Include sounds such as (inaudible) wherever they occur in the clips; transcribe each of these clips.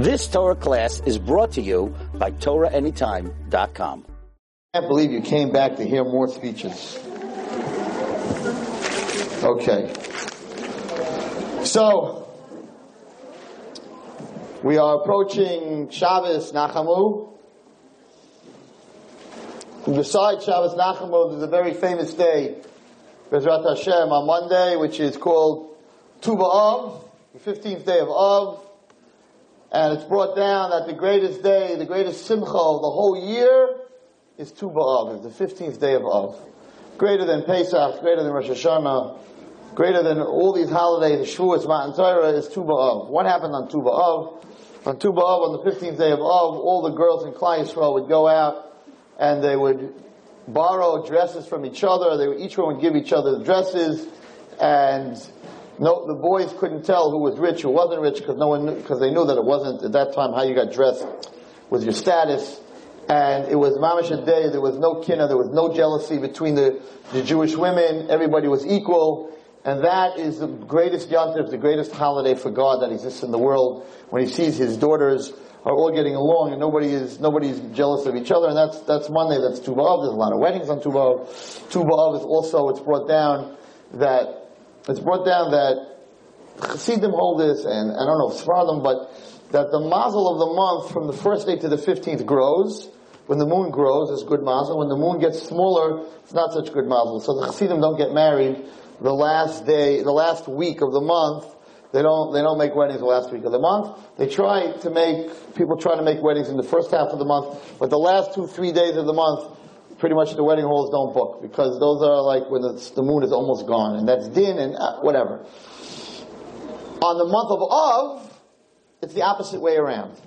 This Torah class is brought to you by TorahAnytime.com. I can't believe you came back to hear more speeches. Okay. So, we are approaching Shabbos Nachamu. Besides Shabbos Nachamu, there's a very famous day, Bezrat Hashem, on Monday, which is called Tu B'Av, the 15th day of Av. And it's brought down that the greatest day, the greatest simcha of the whole year is Tu B'Av, the 15th day of Av. Greater than Pesach, greater than Rosh Hashanah, greater than all these holidays, Shavuos, Matan Torah, is Tu B'Av. What happened on Tu B'Av? On Tu B'Av, on the 15th day of Av, all the girls in Klal Yisrael would go out and they would borrow dresses from each other. They would, each one would give each other the dresses, and no, the boys couldn't tell who was rich, who wasn't rich, because no one, because they knew that it wasn't at that time how you got dressed was your status. And it was mamash day. There was no kinna. There was no jealousy between the, the Jewish women. Everybody was equal. And that is the greatest yontif, the greatest holiday for God that exists in the world. When He sees His daughters are all getting along and nobody is nobody's jealous of each other, and that's that's Monday. That's Tu B'av. There's a lot of weddings on Tu B'av. Tu B'av is also it's brought down that it's brought down that Chassidim hold this, and I don't know if Sfardim, but that the mazel of the month from the first day to the fifteenth grows. When the moon grows, it's good mazel. When the moon gets smaller, it's not such good mazel. So the Chassidim don't get married the last day, the last week of the month. They don't, they don't make weddings the last week of the month. They try to make, people try to make weddings in the first half of the month, but the last two, three days of the month, pretty much the wedding halls don't book, because those are like when the, the moon is almost gone, and that's din and uh, whatever. On the month of Av, it's the opposite way around.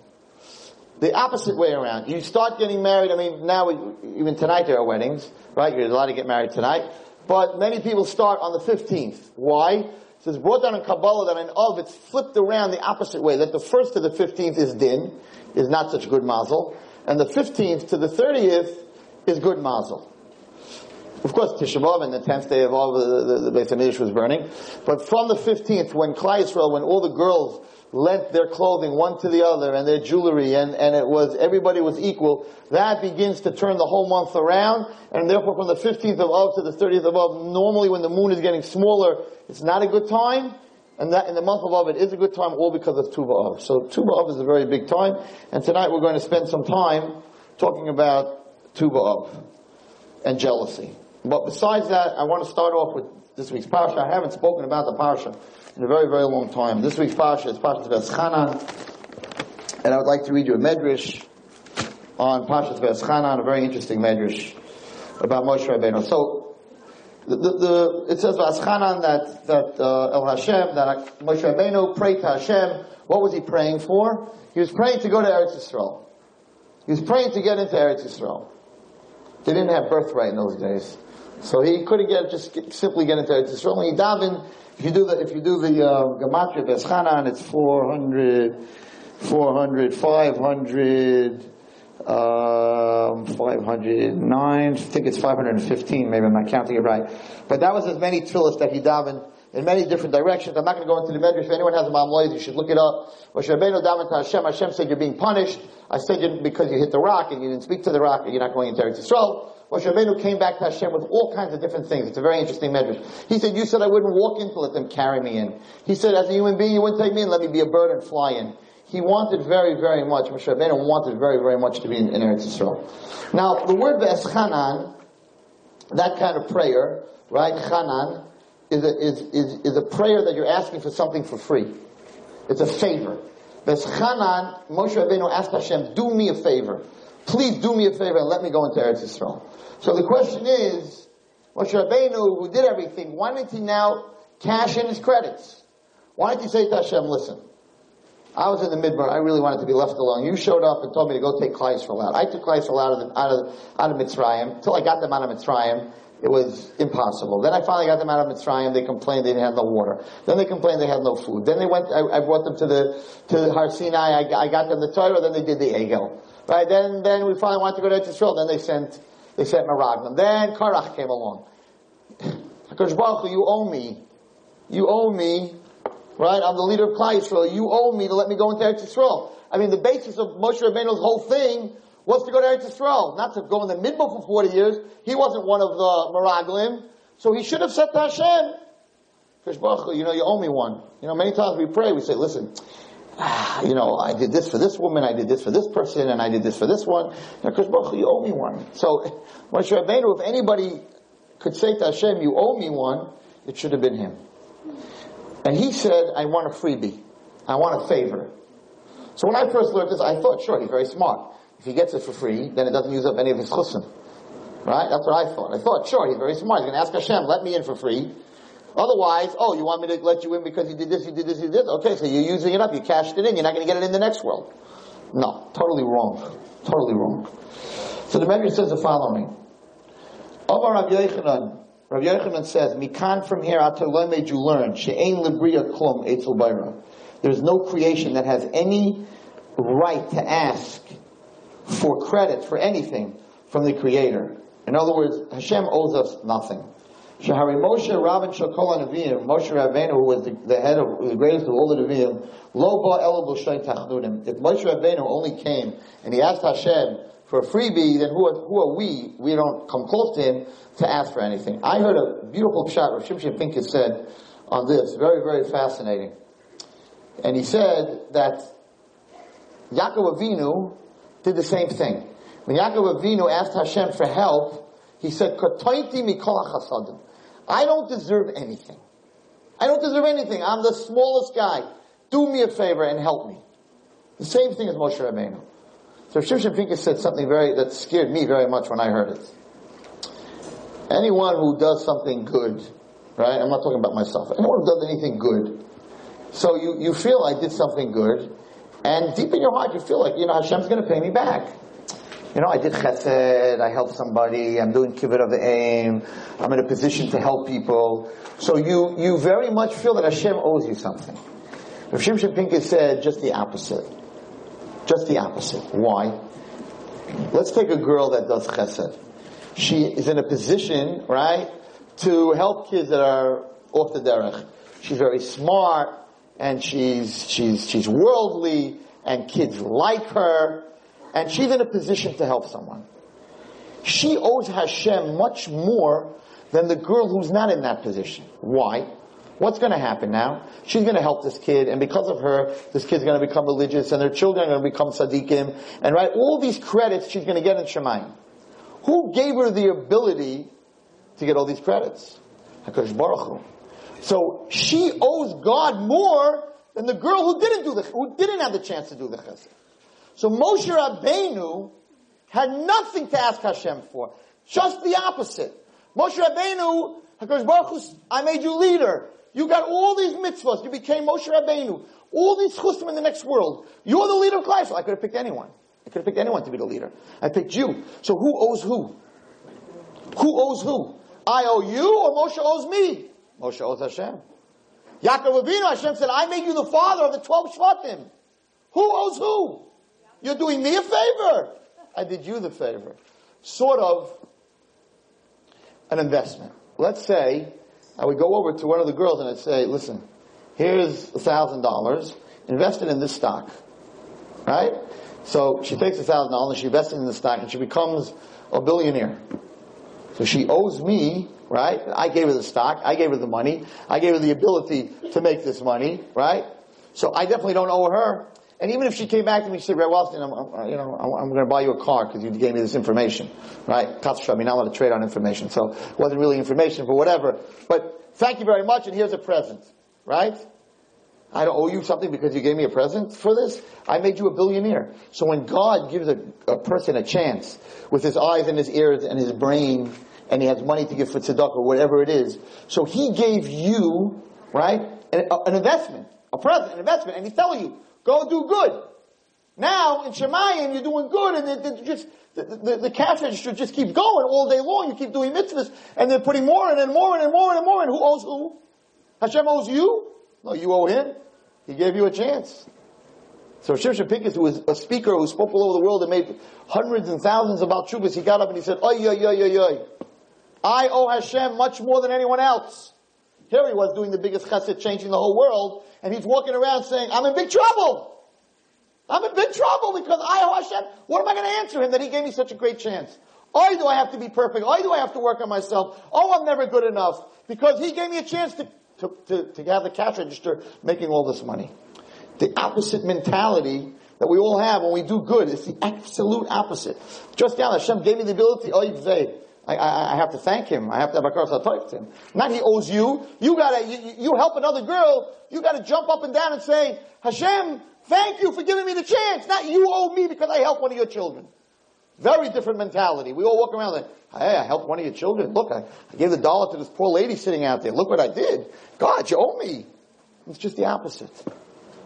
The opposite way around. You start getting married, I mean, now, we, even tonight there are weddings, right? You're allowed to get married tonight. But many people start on the 15th. Why? It says brought down in Kabbalah that in Av it's flipped around the opposite way. That the first to the 15th is din, is not such good mazel. And the 15th to the 30th is good mazel. Of course, Tisha B'Av and the 10th day of Av, the, the, the Beit HaMikdash was burning. But from the 15th, when Klal Yisrael, when all the girls lent their clothing one to the other and their jewelry and, and it was, everybody was equal, that begins to turn the whole month around and therefore from the 15th of Av to the 30th of Av, normally when the moon is getting smaller, it's not a good time. And that in the month of Av, it is a good time, all because of Tu B'Av. So Tu B'Av is a very big time, and tonight we're going to spend some time talking about Tu B'Av and jealousy. But besides that, I want to start off with this week's parsha. I haven't spoken about the parsha in a very, very long time. This week's parsha is Parshas Veschanan, and I would like to read you a medrash on Parshas Veschanan, a very interesting medrash about Moshe Rabbeinu. So, the, the, the it says Veschanan that that uh, El Hashem that Moshe Rabbeinu prayed to Hashem. What was he praying for? He was praying to go to Eretz Yisrael. He was praying to get into Eretz Yisrael. They didn't have birthright in those days. So he couldn't get, just get, simply get into Eretz It's he davened, if you do the, if you do the, uh, Veschanan, it's 400, 400, 500, um, 509, I think it's 515, maybe I'm not counting it right. But that was as many tefillahs that he davened in many different directions. I'm not going to go into the medrash. If anyone has a Mamloid, you should look it up. Moshe Rabbeinu davened to Hashem. Hashem said, you're being punished. I said you because you hit the rock and you didn't speak to the rock and you're not going into Eretz Yisrael. Moshe Rabbeinu came back to Hashem with all kinds of different things. It's a very interesting medrash. He said, you said I wouldn't walk in to let them carry me in. He said, as a human being, you wouldn't take me in, let me be a bird and fly in. He wanted very, very much, Moshe Rabbeinu wanted very, very much to be in, in Eretz Yisrael. Now, the word Veschanan, that kind of prayer, right, Chanan, is a, is, is, is a prayer that you're asking for something for free. It's a favor. Veschanan, Moshe Rabbeinu asked Hashem, do me a favor. Please do me a favor and let me go into Eretz Yisrael. So the question is, Moshe Rabbeinu, who did everything, why didn't he now cash in his credits? Why didn't he say to Hashem, listen, I was in the midbar. I really wanted to be left alone. You showed up and told me to go take Klal Yisrael out. I took Klal Yisrael out of, the, out of, out of Mitzrayim. Until I got them out of Mitzrayim, it was impossible. Then I finally got them out of Mitzrayim. They complained they didn't have no water. Then they complained they had no food. Then they went, I, I brought them to the, to Har Sinai. I, I got them the Torah. Then they did the Egel. Right? Then, then we finally wanted to go to Israel. Then they sent, they sent Meraglim. Then Korach came along. (laughs) Hakadosh Baruch you owe me. You owe me Right? I'm the leader of Klal Yisrael. You owe me to let me go into Eretz Yisrael. I mean, the basis of Moshe Rabbeinu's whole thing was to go to Eretz Yisrael, not to go in the Midbar for 40 years. He wasn't one of the Meraglim, so he should have said to Hashem, you know, you owe me one. You know, many times we pray, we say, listen, ah, you know, I did this for this woman, I did this for this person, and I did this for this one. You know, you owe me one. So, (laughs) Moshe Rabbeinu, if anybody could say to Hashem, you owe me one, it should have been him. And he said, I want a freebie. I want a favor. So when I first learned this, I thought, sure, he's very smart. If he gets it for free, then it doesn't use up any of his chusim. Right? That's what I thought. I thought, sure, he's very smart. He's going to ask Hashem, let me in for free. Otherwise, oh, you want me to let you in because you did this, you did this, you did this? Okay, so you're using it up, you cashed it in, you're not going to get it in the next world. No, totally wrong. Totally wrong. So the Medrash says the following. Omar Rav Yochanan, Rav Yochanan says, Mikan from here, Atoloi made you learn, She'ein libriya klum etzel bayra. There's no creation that has any right to ask for credit for anything from the Creator. In other words, Hashem owes us nothing. Shahari Moshe Rabin Shakol Nevi'im, Moshe Rabbeinu, who was the, the, head of the greatest of all the Nevi'im, Lo Ba Tachnudim. If Moshe Rabbeinu only came and he asked Hashem for a freebie, then who are, who are we? We don't come close to him to ask for anything. I heard a beautiful shot Rav Shimshon Pincus said on this, very, very fascinating. And he said that Yaakov Avinu did the same thing. When Yaakov Avinu asked Hashem for help, he said, I don't deserve anything. I don't deserve anything. I'm the smallest guy. Do me a favor and help me. The same thing as Moshe Rabbeinu. So Shimshon Pincus said something very, that scared me very much when I heard it. Anyone who does something good, right? I'm not talking about myself. Anyone who does anything good. So you, you feel I did something good, and deep in your heart you feel like, you know, Hashem's gonna pay me back. You know, I did chesed, I helped somebody, I'm doing kibbut of the aim, I'm in a position to help people. So you, you very much feel that Hashem owes you something. Rav Shimshon Pincus said just the opposite. Just the opposite. Why? Let's take a girl that does chesed. She is in a position, right, to help kids that are off the derech. She's very smart, and she's, she's, she's worldly, and kids like her, and she's in a position to help someone. She owes Hashem much more than the girl who's not in that position. Why? What's going to happen now? She's going to help this kid, and because of her, this kid's going to become religious, and their children are going to become tzaddikim, and right, all these credits she's going to get in Shemayim. Who gave her the ability to get all these credits? HaKadosh Baruch Hu. So she owes God more than the girl who didn't do the, who didn't have the chance to do the chesed. So Moshe Rabbeinu had nothing to ask Hashem for. Just the opposite. Moshe Rabbeinu, HaKadosh Baruch Hu, I made you leader. You got all these mitzvahs. You became Moshe Rabbeinu. All these chusim in the next world. You're the leader of Klal I could have picked anyone. I could have picked anyone to be the leader. I picked you. So who owes who? Who owes who? I owe you or Moshe owes me? Moshe owes Hashem. Yaakov Avinu, Hashem said, I made you the father of the 12 Shvatim. Who owes who? You're doing me a favor. I did you the favor. Sort of an investment. Let's say I would go over to one of the girls and I'd say, listen, here's a thousand dollars, invest it in this stock. Right? So she takes a thousand dollars, she invests it in the stock, and she becomes a billionaire. So she owes me, right? I gave her the stock, I gave her the money, I gave her the ability to make this money, right? So I definitely don't owe her and even if she came back to me, and said, Ray Wellstein, I'm, I'm, you know, I'm, I'm going to buy you a car because you gave me this information, right? Katsha, I mean, not allowed to trade on information, so it wasn't really information, but whatever. But thank you very much, and here's a present, right? I don't owe you something because you gave me a present for this. I made you a billionaire. So when God gives a, a person a chance with his eyes and his ears and his brain, and he has money to give for tzedakah whatever it is, so he gave you, right, an, an investment, a present, an investment, and he's telling you, Go do good. Now, in Shemayim, you're doing good, and it, it just, the, the, the, cash register just keeps going all day long. You keep doing mitzvahs, and they're putting more and then more and then more and more, and who owes who? Hashem owes you? No, you owe him. He gave you a chance. So Shimshon Pincus, who was a speaker who spoke all over the world and made hundreds and thousands about chubas, he got up and he said, Oy, oy, oy, oy, oy. I owe Hashem much more than anyone else. Here he was doing the biggest chesed, changing the whole world, and he's walking around saying, I'm in big trouble. I'm in big trouble because I, owe Hashem, what am I going to answer him that he gave me such a great chance? Oh, do I have to be perfect? Oh, do I have to work on myself? Oh, I'm never good enough because he gave me a chance to, to, to, to have the cash register making all this money. The opposite mentality that we all have when we do good is the absolute opposite. Just now, Hashem gave me the ability, I, I, I, have to thank him. I have to have a to him. Not he owes you. You gotta, you, you help another girl, you gotta jump up and down and say, Hashem, thank you for giving me the chance. Not you owe me because I helped one of your children. Very different mentality. We all walk around like, hey, I helped one of your children. Look, I, I gave the dollar to this poor lady sitting out there. Look what I did. God, you owe me. It's just the opposite.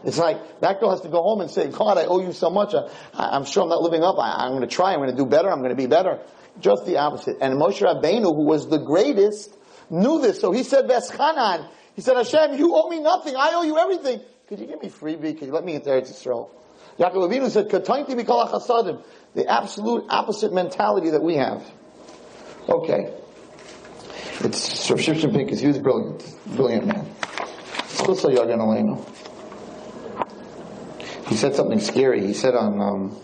It's like that girl has to go home and say, God, I owe you so much. I, am sure I'm not living up. I, am going to try. I'm going to do better. I'm going to be better. Just the opposite. And Moshe Rabbeinu, who was the greatest, knew this. So he said, Veschanan. He said, Hashem, you owe me nothing. I owe you everything. Could you give me freebie? Could you let me into Eretz Yisrael? Yaakov Avinu said, Katainti chasadim. The absolute opposite mentality that we have. Okay. It's Rav Shimshon Pincus. He was brilliant. Brilliant man. He said something scary. He said on, um,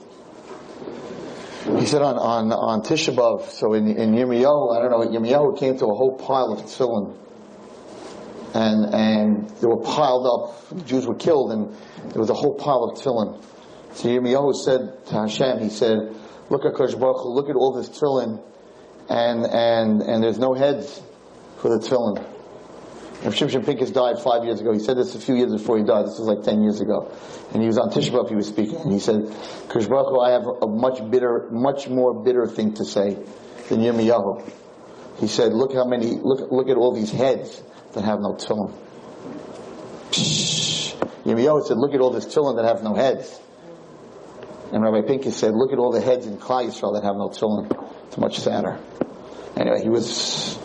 he said on, on, on Tisha B'Av, so in, in Yirmiyahu, I don't know, Yirmiyahu came to a whole pile of tefillin. And, and they were piled up, the Jews were killed, and there was a whole pile of tefillin. So Yirmiyahu said to Hashem, he said, look at Kosh Baruch look at all this tefillin, and, and, and there's no heads for the tefillin. Rav Shimshon died five years ago. He said this a few years before he died. This was like ten years ago. And he was on Tisha B'Av, he was speaking, and he said, Baruch I have a much bitter, much more bitter thing to say than Yirmiyahu. He said, look how many, look, look at all these heads that have no tefillin. Yirmiyahu said, look at all this tefillin that have no heads. And Rabbi Pincus said, look at all the heads in Klal Yisrael that have no tefillin. It's much sadder. Anyway, he was,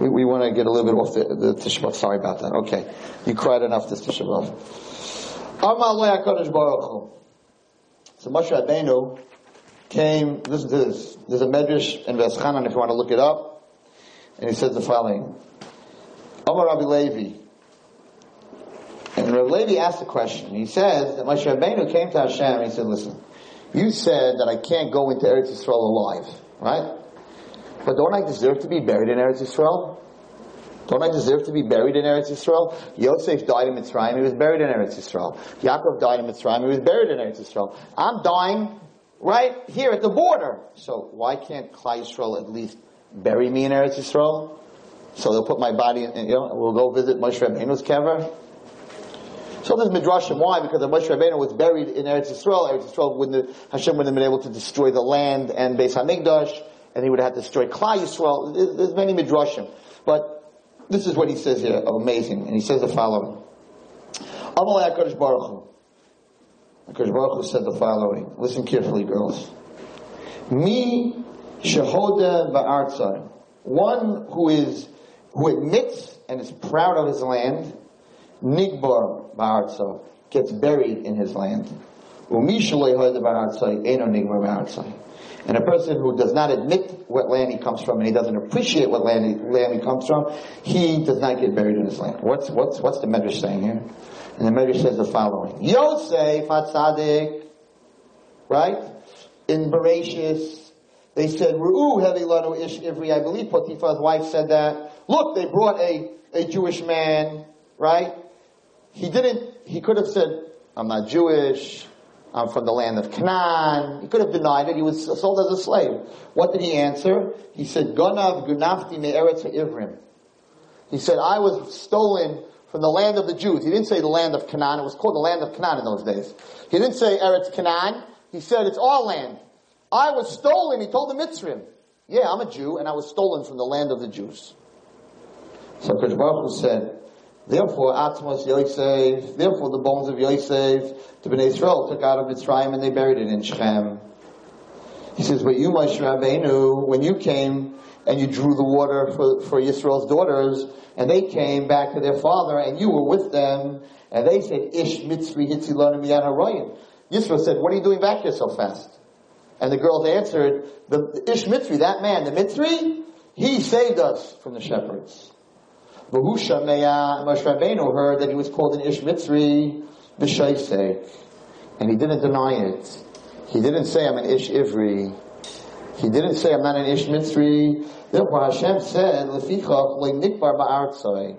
we, we want to get a little bit off the, the Tisha Sorry about that. Okay. You cried enough this Tisha B'Av. So Moshe Rabbeinu came, listen to this. There's a medrash in Veschanan if you want to look it up. And he says the following. Omar Rabbi Levi. And Rabbi Levi asked a question. He says that Moshe Rabbeinu came to Hashem and he said, listen, you said that I can't go into Eretz Yisrael alive, right? But don't I deserve to be buried in Eretz Yisrael? Don't I deserve to be buried in Eretz Yisrael? Yosef died in Mitzrayim, he was buried in Eretz Yisrael. Yaakov died in Mitzrayim, he was buried in Eretz Yisrael. I'm dying right here at the border. So why can't Klal Yisrael at least bury me in Eretz Yisrael? So they'll put my body in, you know, we'll go visit Moshe Rabbeinu's kever. So there's midrashim. Why? Because the Moshe Rabbeinu was buried in Eretz Yisrael. Eretz Yisrael wouldn't have, Hashem wouldn't have been able to destroy the land and Beis Hamikdash, and he would have had to destroy Klal Yisrael. There's many midrashim, but this is what he says here. Amazing, and he says the following: Amalei Hakadosh Baruch Hu. Hakadosh Baruch Hu said the following. Listen carefully, girls. Me shehoda ba'artzai. One who is who admits and is proud of his land Nigbar Ba'artza gets buried in his land. And a person who does not admit what land he comes from and he doesn't appreciate what land he, land he comes from, he does not get buried in his land. What's, what's, what's the Medrash saying here? And the Medrash says the following. Yosef HaTzadik, right? In Bereshis, they said, Ru'u heavy lanu ish ivri. I believe Potiphar's wife said that. Look, they brought a, a Jewish man, right? He didn't, he could have said, I'm not Jewish, I'm from the land of Canaan. He could have denied it. He was sold as a slave. What did he answer? He said, Gonav gunafti me'eretz Ivrim. He said, I was stolen from the land of the Jews. He didn't say the land of Canaan. It was called the land of Canaan in those days. He didn't say Eretz Canaan. He said, it's our land. I was stolen. He told the Mitzrim. Yeah, I'm a Jew, and I was stolen from the land of the Jews. So Baruch said, Therefore, Atmos Yosef, therefore the bones of Yosef, the Bnei Israel took out of Mitzrayim and they buried it in Shechem. He says, but you, Moshe Rabbeinu, when you came and you drew the water for, for Yisrael's daughters, and they came back to their father, and you were with them, and they said, Ish Mitzri Hitzilon Miyan Haroyim. Yisrael said, what are you doing back here so fast? And the girls answered, the, the Ish Mitzri, that man, the Mitzri, he saved us from the shepherds. Vahusha Meya, Moshe Rabbeinu heard that he was called an Ish Mitzri B'Shaisek. And he didn't deny it. He didn't say, I'm an Ish Ivri. He didn't say, I'm not an Ish Mitzri. Therefore Hashem said, Lefichach Nikbar Ba'artzai.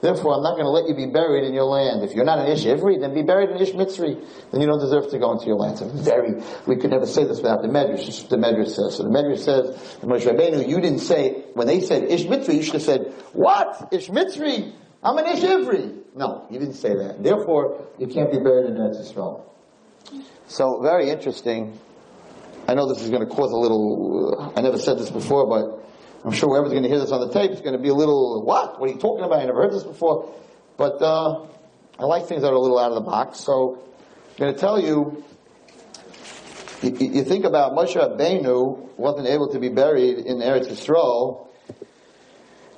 Therefore, I'm not going to let you be buried in your land. If you're not an Ish Ivri, then be buried in Ish Mitzri. Then you don't deserve to go into your land. A very, we could never say this without the Medrash. The Medrash says. So the Medrash says, the Moshe Rabbeinu, you didn't say, when they said Ish Mitzri, you should have said, what? Ish Mitzri? I'm an Ish Ivri. No, you didn't say that. Therefore, you can't be buried in Eretz Yisrael. So, very interesting. I know this is going to cause a little, uh, I never said this before, but I'm sure whoever's going to hear this on the tape is going to be a little, what? What are you talking about? I never heard this before. But uh, I like things that are a little out of the box. So I'm going to tell you, you, you think about Moshe Rabbeinu wasn't able to be buried in Eretz Yisrael.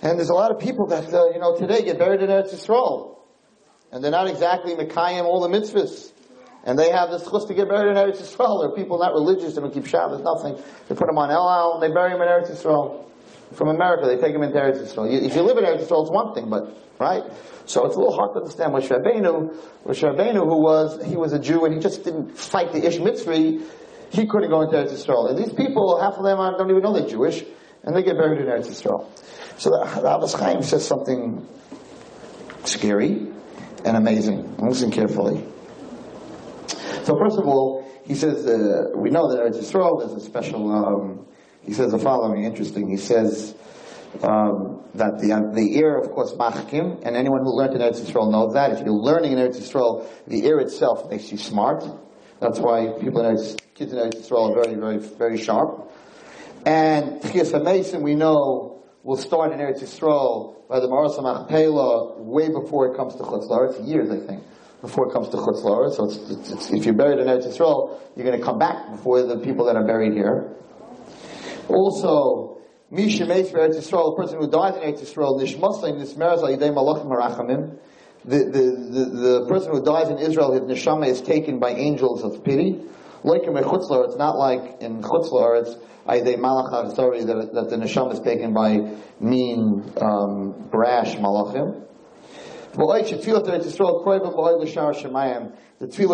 And there's a lot of people that, uh, you know, today get buried in Eretz Yisrael. And they're not exactly Mekayim all the mitzvahs. And they have this chus to get buried in Eretz Yisrael. There are people not religious, they don't keep Shabbos, nothing. They put them on El Al, and they bury them in Eretz Yisrael from America. They take him into Eretz Yisrael. If you live in Eretz Yisrael, it's one thing, but right. So it's a little hard to understand. Moshe Rabbeinu, Moshe Rabbeinu, who was he was a Jew and he just didn't fight the Ish Mitzri, he couldn't go into Eretz Yisrael. And these people, half of them don't even know they're Jewish, and they get buried in Eretz Yisrael. So the Abbas Chaim says something scary and amazing. Listen carefully. So first of all, he says uh, we know that Eretz Yisrael is a special. Um, he says the following, interesting. He says um, that the uh, the ear, of course, machkim, and anyone who learned in Eretz Yisrael knows that. If you're learning in Eretz Yisrael, the ear itself makes you smart. That's why people in Eretz, kids in Eretz Yisrael are very, very, very sharp. And Tchias Mason, we know, will start in Eretz Yisrael by the Maras Machpelah way before it comes to Chutz It's years, I think, before it comes to Chutz. So it's, it's, it's, if you're buried in Eretz Yisrael, you're going to come back before the people that are buried here. Also, Misha Meis Eretz Yisrael, a person who dies in Eretz Yisrael, Nishmasay Nismeraz Al Yidei Malachim Harachamim. The, the, the, the person who dies in Israel, his neshama is taken by angels of pity. Like in Chutz La'aretz, it's not like in Chutz La'aretz, it's Aydei Malach sorry, that, that the neshama is taken by mean, um, brash malachim. The tefillah of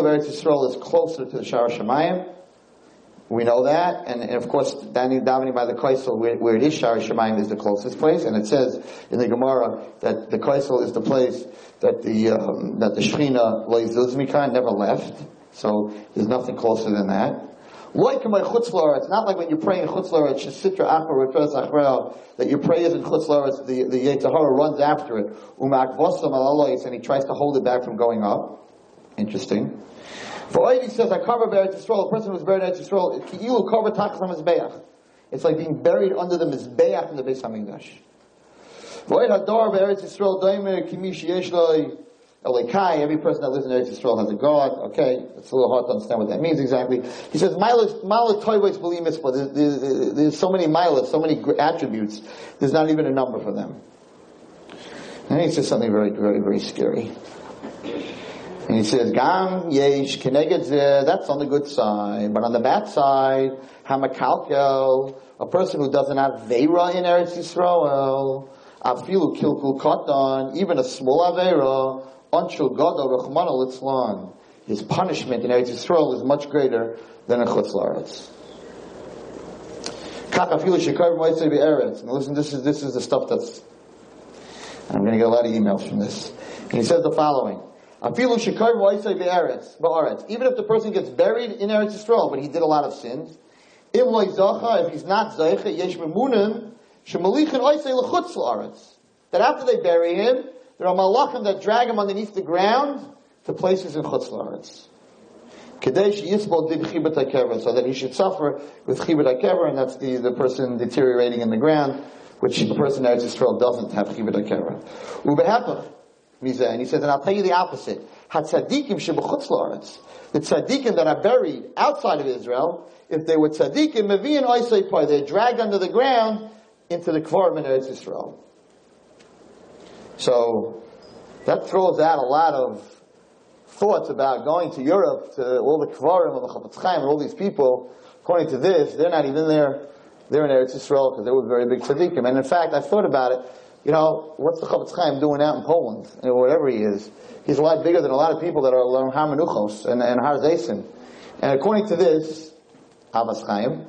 Eretz Yisrael is closer to the Shar Shemayim. We know that, and, and of course, davening by the Kaisel, where, where it is Shara Shemayim, is the closest place, and it says in the Gemara that the Kaisel is the place that the um, that the Shechina Leizuzmikan never left. So there's nothing closer than that. Like my chutz la'aretz, it's not like when you pray in chutz la'aretz, it's sitra achar achrel, that your prayers in chutz la'aretz, the the Yetzirah runs after it. Umak vosam and he tries to hold it back from going up. Interesting. For Oivi says, I cover Eretz Yisrael, a person who's buried in Eretz Yisrael, Ki'ilu cover Tachas HaMizbeach. It's like being buried under the Mizbeach in the Beis HaMikdash. V'oid Hadar Eretz Yisrael Doimer Kimish Yeshloi Elikai, every person that lives in Eretz Yisrael has a God. Okay, it's a little hard to understand what that means exactly. He says, Milas Toivois B'li Mitzvah. There's so many milas, so many attributes. There's not even a number for them. And he says something very, very, very scary. And he says, Gam yesh keneged that's on the good side. But on the bad side, hamakalkel, a person who doesn't have Veira in Eretz Yisrael, afilu kilkul katan, even a small Aveira, unshul gado rechmana litzlan. His punishment in Eretz Yisrael is much greater than in Chutz La'aretz. Now listen, this is, this is the stuff that's, I'm going to get a lot of emails from this. And he says the following. Even if the person gets buried in Eretz Yisrael, but he did a lot of sins, if he's not Zaycha, Yesh Memunim, Shemalichin Oisei L'chutz La'aretz. That after they bury him, there are malachim that drag him underneath the ground to places in Chutz La'aretz. So that he should suffer with Chibet HaKever, and that's the, the person deteriorating in the ground, which the person in Eretz Yisrael doesn't have Chibet HaKever. Ubehapach, And he says, and I'll tell you the opposite. Hatzadikim shebechutz la'aretz. The tzadikim that are buried outside of Israel, if they were tzadikim, mevi'in oisei they're dragged under the ground into the kvarim in Eretz Israel. So, that throws out a lot of thoughts about going to Europe to all the kvarim of the Chafetz Chaim and all these people. According to this, they're not even there. They're in Eretz Israel because they were very big tzaddikim. And in fact, I thought about it. You know, what's the Chofetz Chaim doing out in Poland, or wherever he is? He's a lot bigger than a lot of people that are learning Har Menuchos and, and Har Zaysin. And according to this, Abbas Chaim,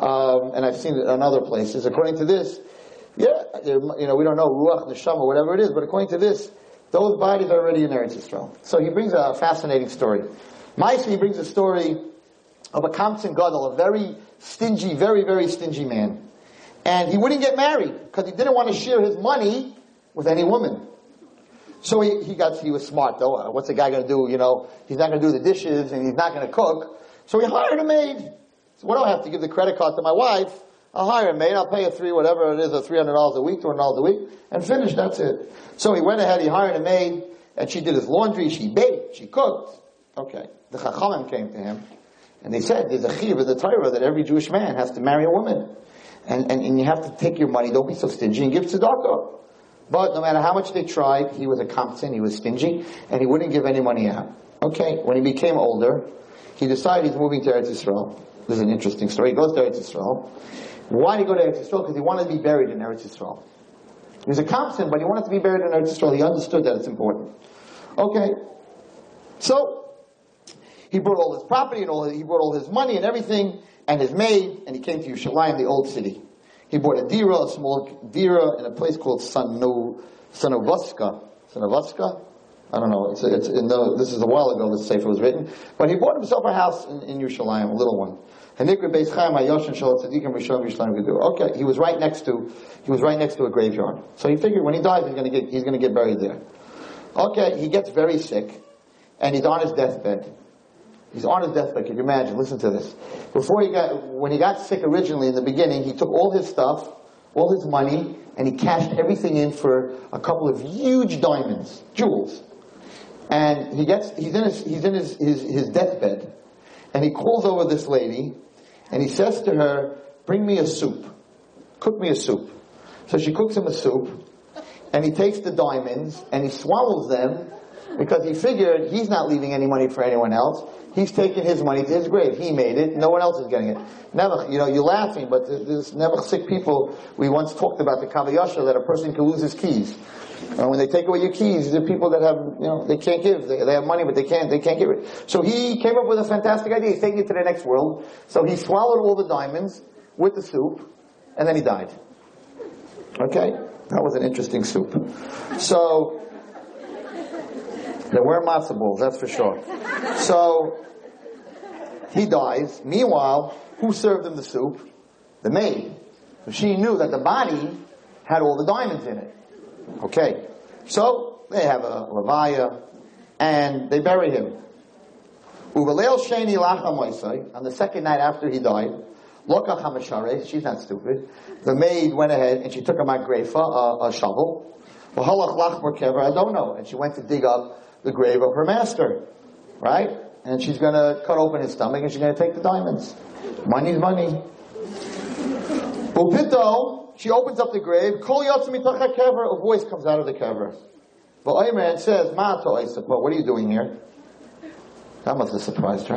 um, and I've seen it in other places, according to this, yeah, you know, we don't know Ruach, Neshama, whatever it is, but according to this, those bodies are already in Eretz Yisrael. So he brings a fascinating story. Maisi, he brings a story of a Kamsin Gadol, a very stingy, very, very stingy man. And he wouldn't get married because he didn't want to share his money with any woman. So he, he got, he was smart though. Uh, what's the guy going to do? You know, he's not going to do the dishes and he's not going to cook. So he hired a maid. So what do I have to give the credit card to my wife? I'll hire a maid. I'll pay her three, whatever it is, three hundred dollars a week, two hundred dollars a week, and finish. That's it. So he went ahead. He hired a maid, and she did his laundry. She baked. She cooked. Okay. The Chachamim came to him, and they said, "There's a chiv of the Torah that every Jewish man has to marry a woman, and, and, and you have to take your money. Don't be so stingy and give tzedakah." But no matter how much they tried, he was a kamtzin, he was stingy, and he wouldn't give any money out. Okay, when he became older, he decided he's moving to Eretz Yisrael. This is an interesting story. He goes to Eretz Yisrael. Why did he go to Eretz Yisrael? Because he wanted to be buried in Eretz Yisrael. He was a kamtzin, but he wanted to be buried in Eretz Yisrael. He understood that it's important. Okay, so he brought all his property and all he brought all his money and everything and his maid, and he came to Yerushalayim, the old city. He bought a dira, a small dira, in a place called Sano, Sanovoska. Sanovoska? I don't know. It's, it's the, this is a while ago this sefer was written. But he bought himself a house in, in Yerushalayim, a little one. Okay, he was right next to he was right next to a graveyard. So he figured when he dies he's gonna get he's gonna get buried there. Okay, he gets very sick and he's on his deathbed. He's on his deathbed. Can you imagine? Listen to this. Before he got, when he got sick originally in the beginning, he took all his stuff, all his money, and he cashed everything in for a couple of huge diamonds, jewels. And he gets, he's in his, he's in his, his, his deathbed, and he calls over this lady, and he says to her, bring me a soup. Cook me a soup. So she cooks him a soup, and he takes the diamonds, and he swallows them, because he figured he's not leaving any money for anyone else. He's taking his money to his grave. He made it. No one else is getting it. Never, you know, you're laughing, but there's never sick people. We once talked about the kavayasha that a person can lose his keys. And when they take away your keys, the people that have, you know, they can't give. They, they have money, but they can't, they can't give it. So he came up with a fantastic idea. He's taking it to the next world. So he swallowed all the diamonds with the soup, and then he died. Okay? That was an interesting soup. So, there were matzo balls, that's for sure. So, he dies. Meanwhile, who served him the soup? The maid. So she knew that the body had all the diamonds in it. Okay. So, they have a levaya, and they bury him. On the second night after he died, she's not stupid, the maid went ahead and she took a magrefa, a, a shovel, I don't know, and she went to dig up the grave of her master, right? And she's going to cut open his stomach and she's going to take the diamonds. Money's money. Upito, she opens up the grave. Kol kever. A voice comes out of the kever. But Ayman says, Ma What are you doing here? That must have surprised her.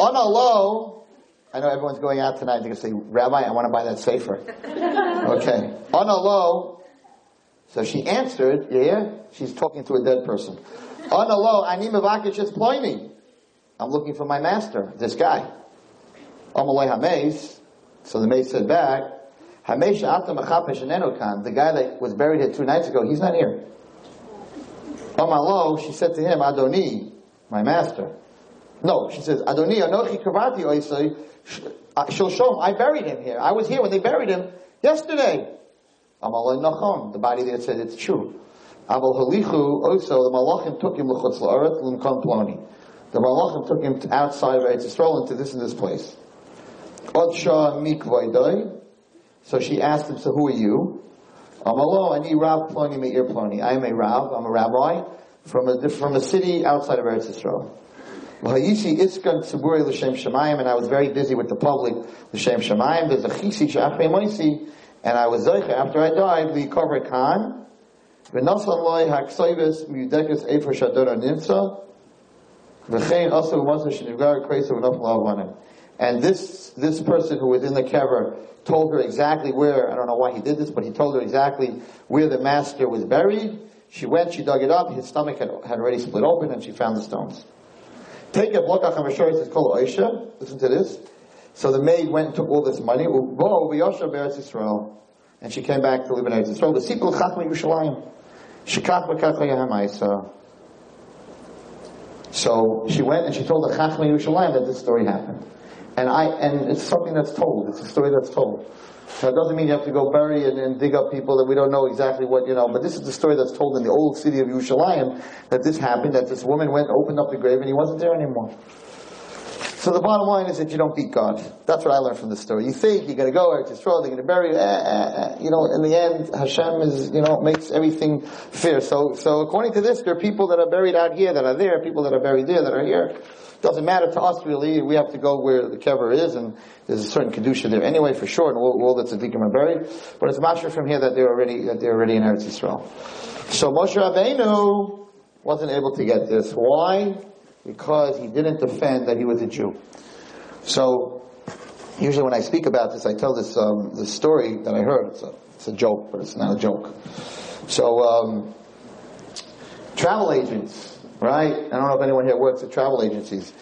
On a low, I know everyone's going out tonight. They're going to say, Rabbi, I want to buy that safer. (laughs) Okay. On a low, so she answered, yeah, she's talking to a dead person. Ani mevakish es ploini. I'm looking for my master, this guy. So the maid said back. The guy that was buried here two nights ago, he's not here. Amalo, she said to him, Adoni, my master. No, she says, Adoni, anochi kavati oisai, uh, shom, I buried him here. I was here when they buried him yesterday. Amalei Nachon, the body there said it's true. Aval Halichu, also the Malachim took him l'chutz la'aret l'mkon ploni. The Malachim took him outside of Eretz Yisrael into this and this place. Odsha mikvaydai. So she asked him, so who are you? Amalo, ani Rav Ploni Meir Ploni. I am a Rav, I'm a rabbi from a, from a city outside of Eretz Yisrael. V'hayishi iskan tziburi l'shem shemayim, and I was very busy with the public, l'shem shemayim. There's a chisi she'achrei moisi, and I was Zeicha, after I died, the Kover Khan, V'nasan haksoivis miudekes efer shador nimsa, v'chein also umasa shenivgar v'nof la'avanim. And this, this person who was in the kever told her exactly where, I don't know why he did this, but he told her exactly where the master was buried. She went, she dug it up, his stomach had, had already split open, and she found the stones. Take a block of it's called Oisha. Listen to this. So the maid went and took all this money. And she came back to live in Eretz. The Sipul Chachma Yerushalayim. So she went and she told the Chachma Yerushalayim that this story happened. And I, and it's something that's told. It's a story that's told. So it doesn't mean you have to go bury and, and, dig up people that we don't know exactly what, you know, but this is the story that's told in the old city of Yerushalayim, that this happened, that this woman went, opened up the grave, and he wasn't there anymore. So the bottom line is that you don't beat God. That's what I learned from this story. You think you're going to go, Eretz Yisrael, they're going to bury you, eh, eh, eh. you know, in the end, Hashem is, you know, makes everything fair. So, so according to this, there are people that are buried out here that are there, people that are buried there that are here. Doesn't matter to us really. We have to go where the kever is, and there's a certain kedusha there anyway, for sure. And all, all the tzaddikim are buried. But it's mashra from here that they're already that they're already in Eretz Yisrael. So Moshe Rabbeinu wasn't able to get this. Why? Because he didn't defend that he was a Jew. So usually when I speak about this, I tell this um, this story that I heard. It's a, it's a joke, but it's not a joke. So um, travel agents right? I don't know if anyone here works at travel agencies,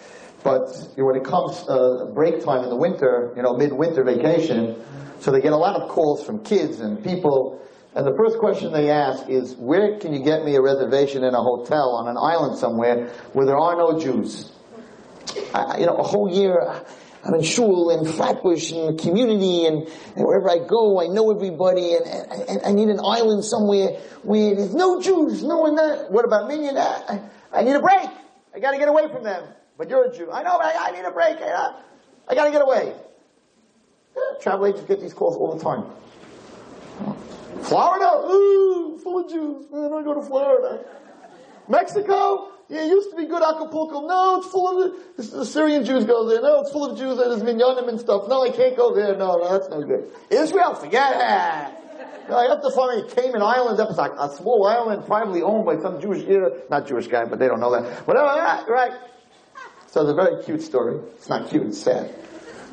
but when it comes uh, break time in the winter, you know, midwinter vacation, so they get a lot of calls from kids and people, and the first question they ask is, where can you get me a reservation in a hotel on an island somewhere where there are no Jews? I, you know, a whole year. I'm in shul and flatbush and community and, and, wherever I go, I know everybody and, and, and, I need an island somewhere where there's no Jews, no one there. What about Minyan? I, I need a break. I got to get away from them. But you're a Jew. I know, but I, I need a break. I, I got to get away. Travel agents get these calls all the time. Florida, ooh, full of Jews. Man, I go to Florida. Mexico, yeah, it used to be good Acapulco. No, it's full of the, Syrian Jews go there. No, it's full of Jews. and There's minyanim and stuff. No, I can't go there. No, no, that's no good. Israel, forget it. No, I have to find a Cayman Islands. Like a small island privately owned by some Jewish, not Jewish guy, but they don't know that. Whatever right? So it's a very cute story. It's not cute, it's sad.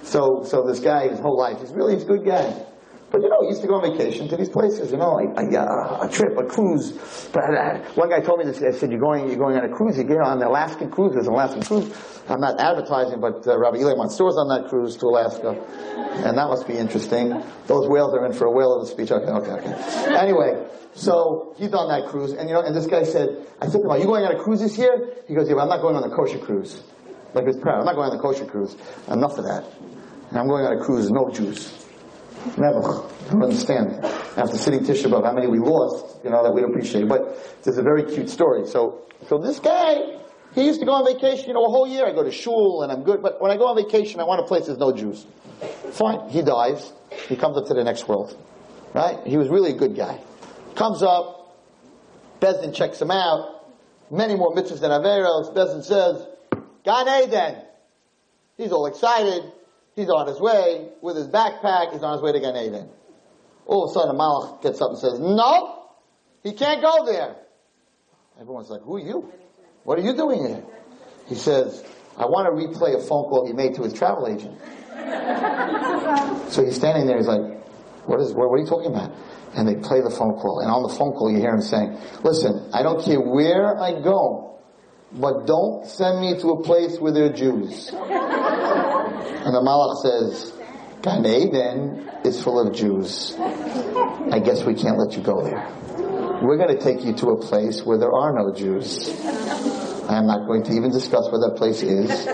So, so this guy, his whole life, he's really he's a good guy. But you know, he used to go on vacation to these places. You know, like, uh, a trip, a cruise. Uh, one guy told me this. I said, "You're going, you're going on a cruise. You get on the Alaskan cruise. There's an Alaskan cruise. I'm not advertising, but uh, Rabbi Eli Mansour's on that cruise to Alaska, and that must be interesting. Those whales are in for a whale of a speech. Okay, okay, okay. Anyway, so he's on that cruise, and you know, and this guy said, I said to him, "Are you going on a cruise this year?" He goes, "Yeah, but I'm not going on the kosher cruise." Like he's proud. I'm not going on the kosher cruise. Enough of that. And I'm going on a cruise, no Jews. Never. I don't understand. After sitting Tisha B'Av, how many we lost, you know, that we'd appreciate. But it's a very cute story. So, so this guy, he used to go on vacation, you know, a whole year. I go to shul and I'm good. But when I go on vacation, I want a place there's no Jews. Fine. He dies. He comes up to the next world. Right? He was really a good guy. Comes up. Beis Din checks him out. Many more mitzvahs than Averos. Beis Din says, Gan Eden. He's all excited. He's on his way with his backpack. He's on his way to Gan Eden. All of a sudden, a malach gets up and says, "No, he can't go there." Everyone's like, "Who are you? What are you doing here?" He says, "I want to replay a phone call he made to his travel agent." so he's standing there. He's like, "What is? What, what are you talking about?" And they play the phone call, and on the phone call, you hear him saying, "Listen, I don't care where I go, but don't send me to a place where there are Jews." And the Malach says, Gan Eden is full of Jews. I guess we can't let you go there. We're going to take you to a place where there are no Jews. I am not going to even discuss where that place is.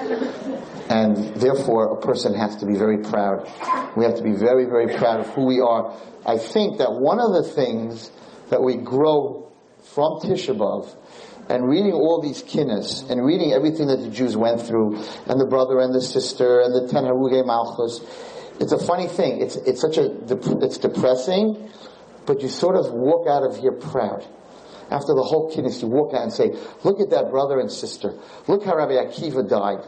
And therefore, a person has to be very proud. We have to be very, very proud of who we are. I think that one of the things that we grow from Tisha B'Av and reading all these kinnas and reading everything that the Jews went through and the brother and the sister and the ten haruge malchus, it's a funny thing. It's it's such a it's depressing, but you sort of walk out of here proud. After the whole kinnas, you walk out and say, "Look at that brother and sister. Look how Rabbi Akiva died.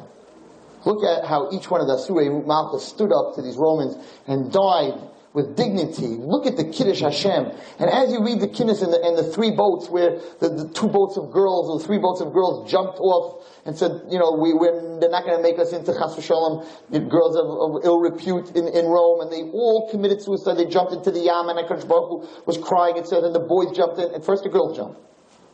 Look at how each one of the Surei Malchus stood up to these Romans and died with dignity. Look at the Kiddush Hashem. And as you read the Kiddush and the, and the three boats where the, the, two boats of girls or the three boats of girls jumped off and said, you know, we, they're not going to make us into Chas v'shalom, girls of, of, ill repute in, in Rome, and they all committed suicide. They jumped into the Yam, and HaKadosh Baruch Hu was crying, and said, and the boys jumped in, and first the girls jumped.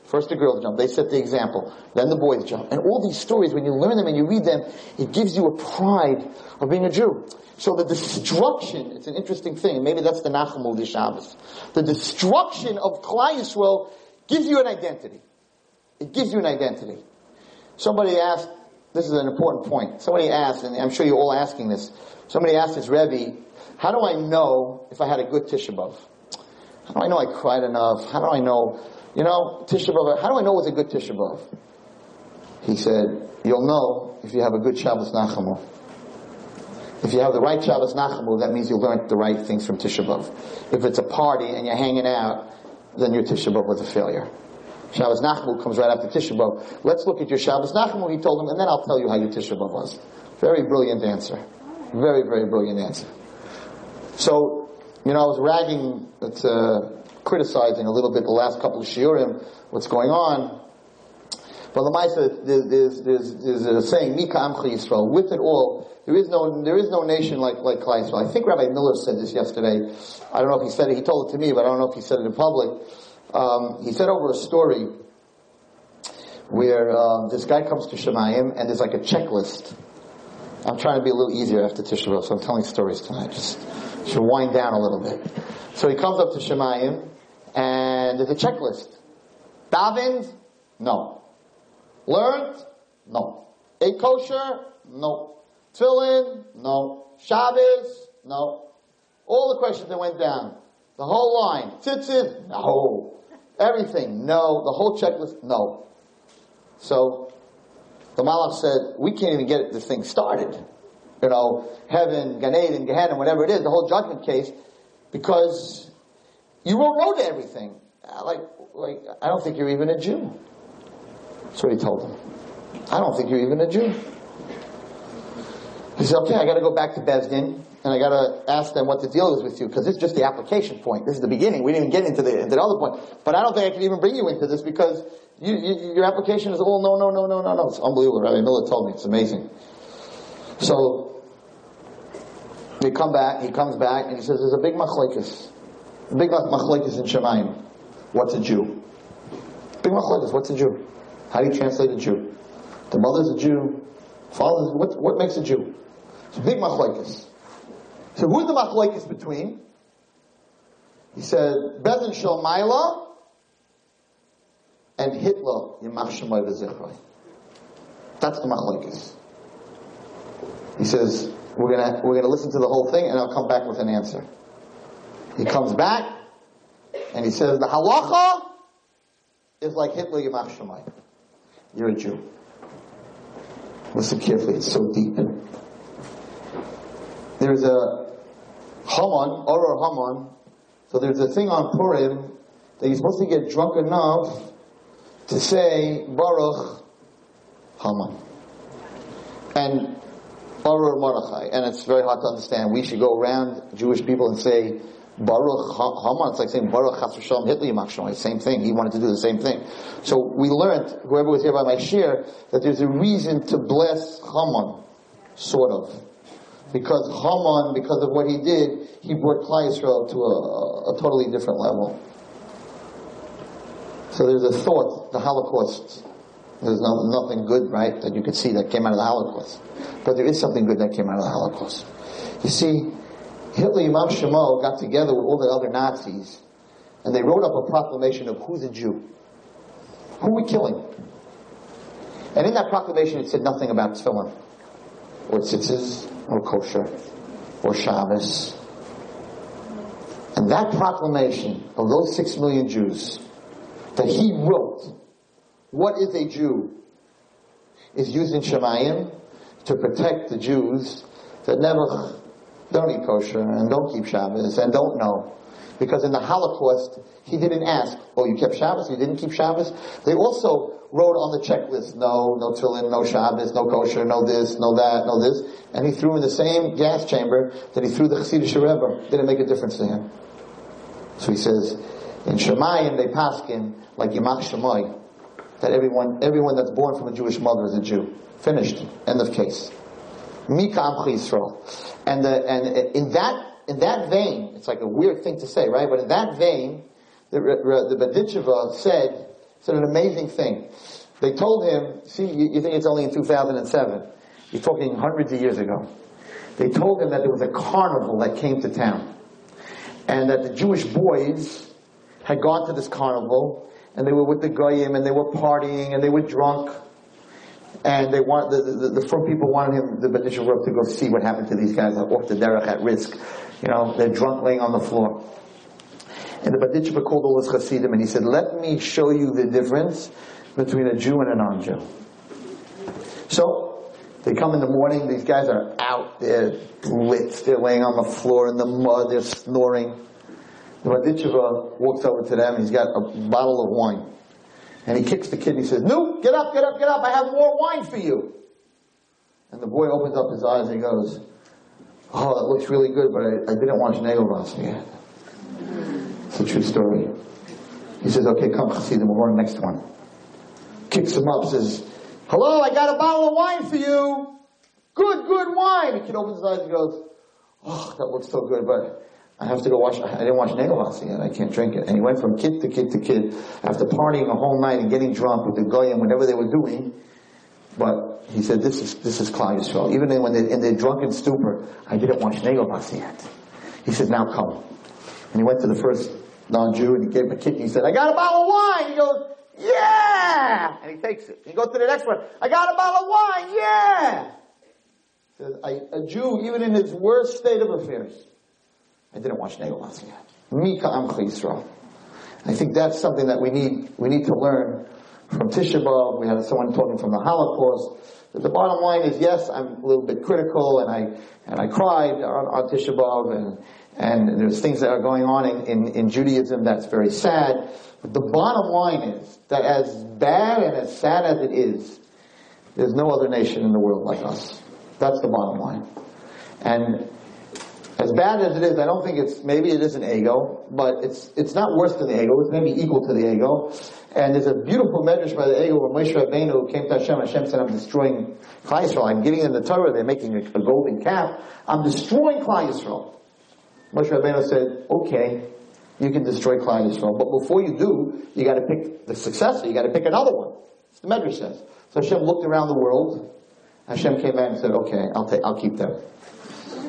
First the girls jump. They set the example. Then the boys jump. And all these stories, when you learn them and you read them, it gives you a pride of being a Jew. So the destruction, it's an interesting thing. Maybe that's the Nachamu Shabbos. The destruction of Klal Yisrael gives you an identity. It gives you an identity. Somebody asked, this is an important point. Somebody asked, and I'm sure you're all asking this. Somebody asked this Rebbe, how do I know if I had a good Tisha B'Av? How do I know I cried enough? How do I know you know, Tisha B'Av, how do I know was a good Tisha B'Av? He said, you'll know if you have a good Shabbos Nachamu. If you have the right Shabbos Nachamu, that means you learned the right things from Tisha B'Av. If it's a party and you're hanging out, then your Tisha B'Av was a failure. Shabbos Nachamu comes right after Tisha B'Av. Let's look at your Shabbos Nachamu, he told him, and then I'll tell you how your Tisha B'Av was. Very brilliant answer. Very, very brilliant answer. So, you know, I was ragging, uh, criticizing a little bit the last couple of shiurim, what's going on. But the Maisa, there's, there's, there's a saying, Mi K'amcha Yisrael. With it all, there is no, there is no nation like, like Klal I think Rabbi Miller said this yesterday. I don't know if he said it, he told it to me, but I don't know if he said it in public. Um, he said over a story where um, this guy comes to Shamayim and there's like a checklist. I'm trying to be a little easier after Tisha B'Av, so I'm telling stories tonight. Just should wind down a little bit. So he comes up to Shamayim and there's a checklist. Davened? No. Learned? No. Ate kosher? No. Tefillin? No. Shabbos? No. All the questions that went down. The whole line. Tzitzit? No. Everything? No. The whole checklist? No. So, the Malach said, we can't even get this thing started. You know, heaven, Gan Eden, Gehenna, whatever it is, the whole judgment case, because you wrote everything. Uh, like, like, I don't think you're even a Jew. That's what he told them. I don't think you're even a Jew. He said, okay, I gotta go back to Beis Din and I gotta ask them what the deal is with you, because this is just the application point. This is the beginning. We didn't even get into the, into the other point. But I don't think I can even bring you into this, because you, you, your application is all no, no, no, no, no, no. It's unbelievable. Rabbi Miller told me. It's amazing. So, we come back, he comes back, and he says, there's a big machlekes. A Big machlekes in Shamayim. What's a Jew? Big machlekes. What's a Jew? How do you translate a Jew? The mother's a Jew. Father's what? What makes a Jew? It's a big machlekes. So who's the machlekes between? He said Beis Din Shel Maila and Hitler Yimach Shemay V'Zichrei. That's the machlekes. He says we're gonna we're gonna listen to the whole thing and I'll come back with an answer. He comes back and he says the halacha is like Hitler Yamach Shemai. You're a Jew. Listen carefully, it's so deep. There's a Haman, Oror Haman, so there's a thing on Purim that you're supposed to get drunk enough to say Baruch Haman. And Baruch Mordechai. And it's very hard to understand. We should go around Jewish people and say Baruch Haman, it's like saying Baruch V'Shalom Hitler Yimach Same thing. He wanted to do the same thing. So we learned, whoever was here by my shir, that there's a reason to bless Haman, sort of. Because Haman, because of what he did, he brought Klal Yisrael to a, a totally different level. So there's a thought, the Holocaust, there's no, nothing good, right, that you could see that came out of the Holocaust. But there is something good that came out of the Holocaust. You see, Hitler Imam Shemo got together with all the other Nazis and they wrote up a proclamation of who's a Jew. Who are we killing? And in that proclamation it said nothing about tefillin, or tzitzis, or kosher, or Shabbos. And that proclamation of those six million Jews that he wrote, what is a Jew, is used in Shamayim to protect the Jews that never don't eat kosher and don't keep Shabbos and don't know. Because in the Holocaust, he didn't ask, oh, you kept Shabbos, you didn't keep Shabbos. They also wrote on the checklist, no, no tefillin, no Shabbos, no kosher, no this, no that, no this, and he threw in the same gas chamber that he threw the Chassidish Rebbe. Didn't make a difference to him. So he says, in Shamayim they paskin like Yimach Shemoy, that everyone, everyone that's born from a Jewish mother is a Jew. Finished. End of case. Mika Amchi. And, the, and in that in that vein, it's like a weird thing to say, right? But in that vein, the, the said, said an amazing thing. They told him, see, you, you think it's only in 2007. You're talking hundreds of years ago. They told him that there was a carnival that came to town. And that the Jewish boys had gone to this carnival, and they were with the Goyim, and they were partying, and they were drunk. And they want the, the, the four people wanted him, the Berditchever, to go see what happened to these guys off the derech at risk. You know, they're drunk laying on the floor. And the Berditchever called all his Hasidim and he said, let me show you the difference between a Jew and a non-Jew. So, they come in the morning, these guys are out blitzed, they're laying on the floor in the mud, they're snoring. The Berditchever walks over to them, he's got a bottle of wine. And he kicks the kid and he says, No, get up, get up, get up, I have more wine for you. And the boy opens up his eyes and he goes, Oh, it looks really good, but I, I didn't watch negel vasser yet. It's a true story. He says, okay, come, Hasidim, we're on the next one. Kicks him up, says, hello, I got a bottle of wine for you. Good, good wine. The kid opens his eyes and goes, oh, that looks so good, but I have to go watch, I didn't watch negel vasser yet, I can't drink it. And he went from kid to kid to kid, after partying a whole night and getting drunk with the goyim, whatever they were doing, but he said, this is, this is Klal Yisrael. Even when they're in their drunken stupor, I didn't watch negel vasser yet. He said, now come. And he went to the first non-Jew and he gave him a kick he said, I got a bottle of wine. He goes, yeah! And he takes it. He goes to the next one, I got a bottle of wine, yeah! He says, I, a Jew, even in his worst state of affairs, I didn't watch yet. Mi K'amcha Yisrael. I think that's something that we need, we need to learn from Tisha B'Av. We had someone talking from the Holocaust. The bottom line is, yes, I'm a little bit critical, and I and I cried on, on Tisha B'Av, and and there's things that are going on in, in, in Judaism that's very sad. But the bottom line is that as bad and as sad as it is, there's no other nation in the world like us. That's the bottom line. And as bad as it is, I don't think it's, maybe it is an Egel, but it's, it's not worse than the Egel. It's maybe equal to the Egel. And there's a beautiful medrash by the Egel where Moshe Rabbeinu came to Hashem. Hashem said, I'm destroying Klal Yisrael. I'm giving them the Torah. They're making a, golden calf. I'm destroying Klal Yisrael. Moshe Rabbeinu said, okay, you can destroy Klal Yisrael. But before you do, you gotta pick the successor. You gotta pick another one. That's the medrash says. So Hashem looked around the world. Hashem came back and said, okay, I'll take, I'll keep them.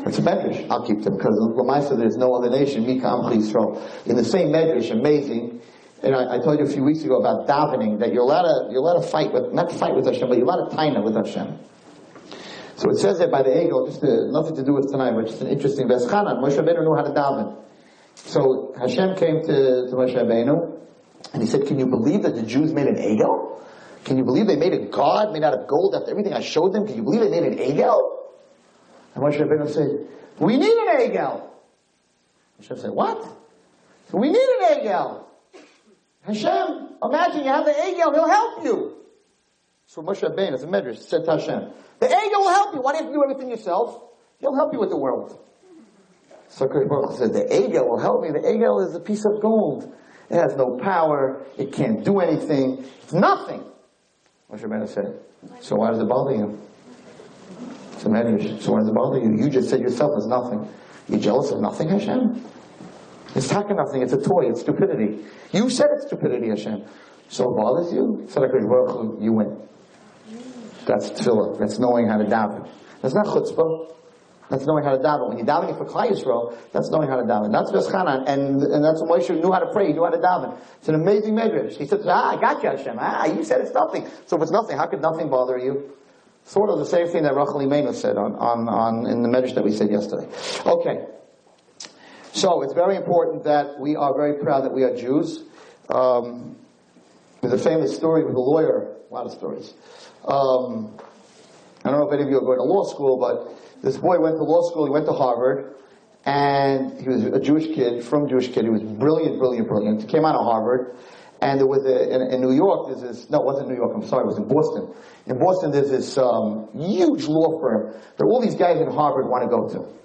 It's a medrash. I'll keep them because Lamaisa there's no other nation. Mika Amchi Yisrael. In the same medrash, amazing. And I, I, told you a few weeks ago about davening that you're allowed to you're allowed to fight with not fight with Hashem, but you're allowed to taina with Hashem. So it says that by the Egel, just nothing to do with tonight, but just an interesting Veschanan. Moshe Rabbeinu knew how to daven. So Hashem came to, to Moshe Rabbeinu, and he said, "Can you believe that the Jews made an Egel? Can you believe they made a god made out of gold after everything I showed them? Can you believe they made an Egel?" And Moshe Rabbeinu said, we need an Egel. Hashem said, what? We need an Egel. Hashem, imagine you have the Egel, he'll help you. So Moshe Rabbeinu, as a medrash, said to Hashem, the Egel will help you. Why do you have to do everything yourself? He'll help you with the world. So Baruch said, the Egel will help me. The Egel is a piece of gold. It has no power. It can't do anything. It's nothing. Moshe Rabbeinu said, so why does it bother you? So many, so when it's bother you, you just said yourself it's nothing. You're jealous of nothing, Hashem? It's talking nothing, it's a toy, it's stupidity. You said it's stupidity, Hashem. So it bothers you? Baruch you win. That's tefillah. That's knowing how to daven. That's not chutzpah. That's knowing how to daven. When you're davening for Klal Yisrael, that's knowing how to daven. That's Veschanan, and, and that's what Moshe knew how to pray, he knew how to daven. It's an amazing medrash. He said, ah, I got you, Hashem. Ah, you said it's nothing. So if it's nothing, how could nothing bother you? Sort of the same thing that Rachel Imenu said on, on, on, in the medrash that we said yesterday. Okay. So it's very important that we are very proud that we are Jews. Um, there's a famous story with a lawyer, a lot of stories. Um, I don't know if any of you are going to law school, but this boy went to law school, he went to Harvard, and he was a Jewish kid, from Jewish kid, he was brilliant, brilliant, brilliant. He came out of Harvard, And there was a, in, in New York, there's this, no, it wasn't New York, I'm sorry, it was in Boston. In Boston, there's this um, huge law firm that all these guys in Harvard want to go to.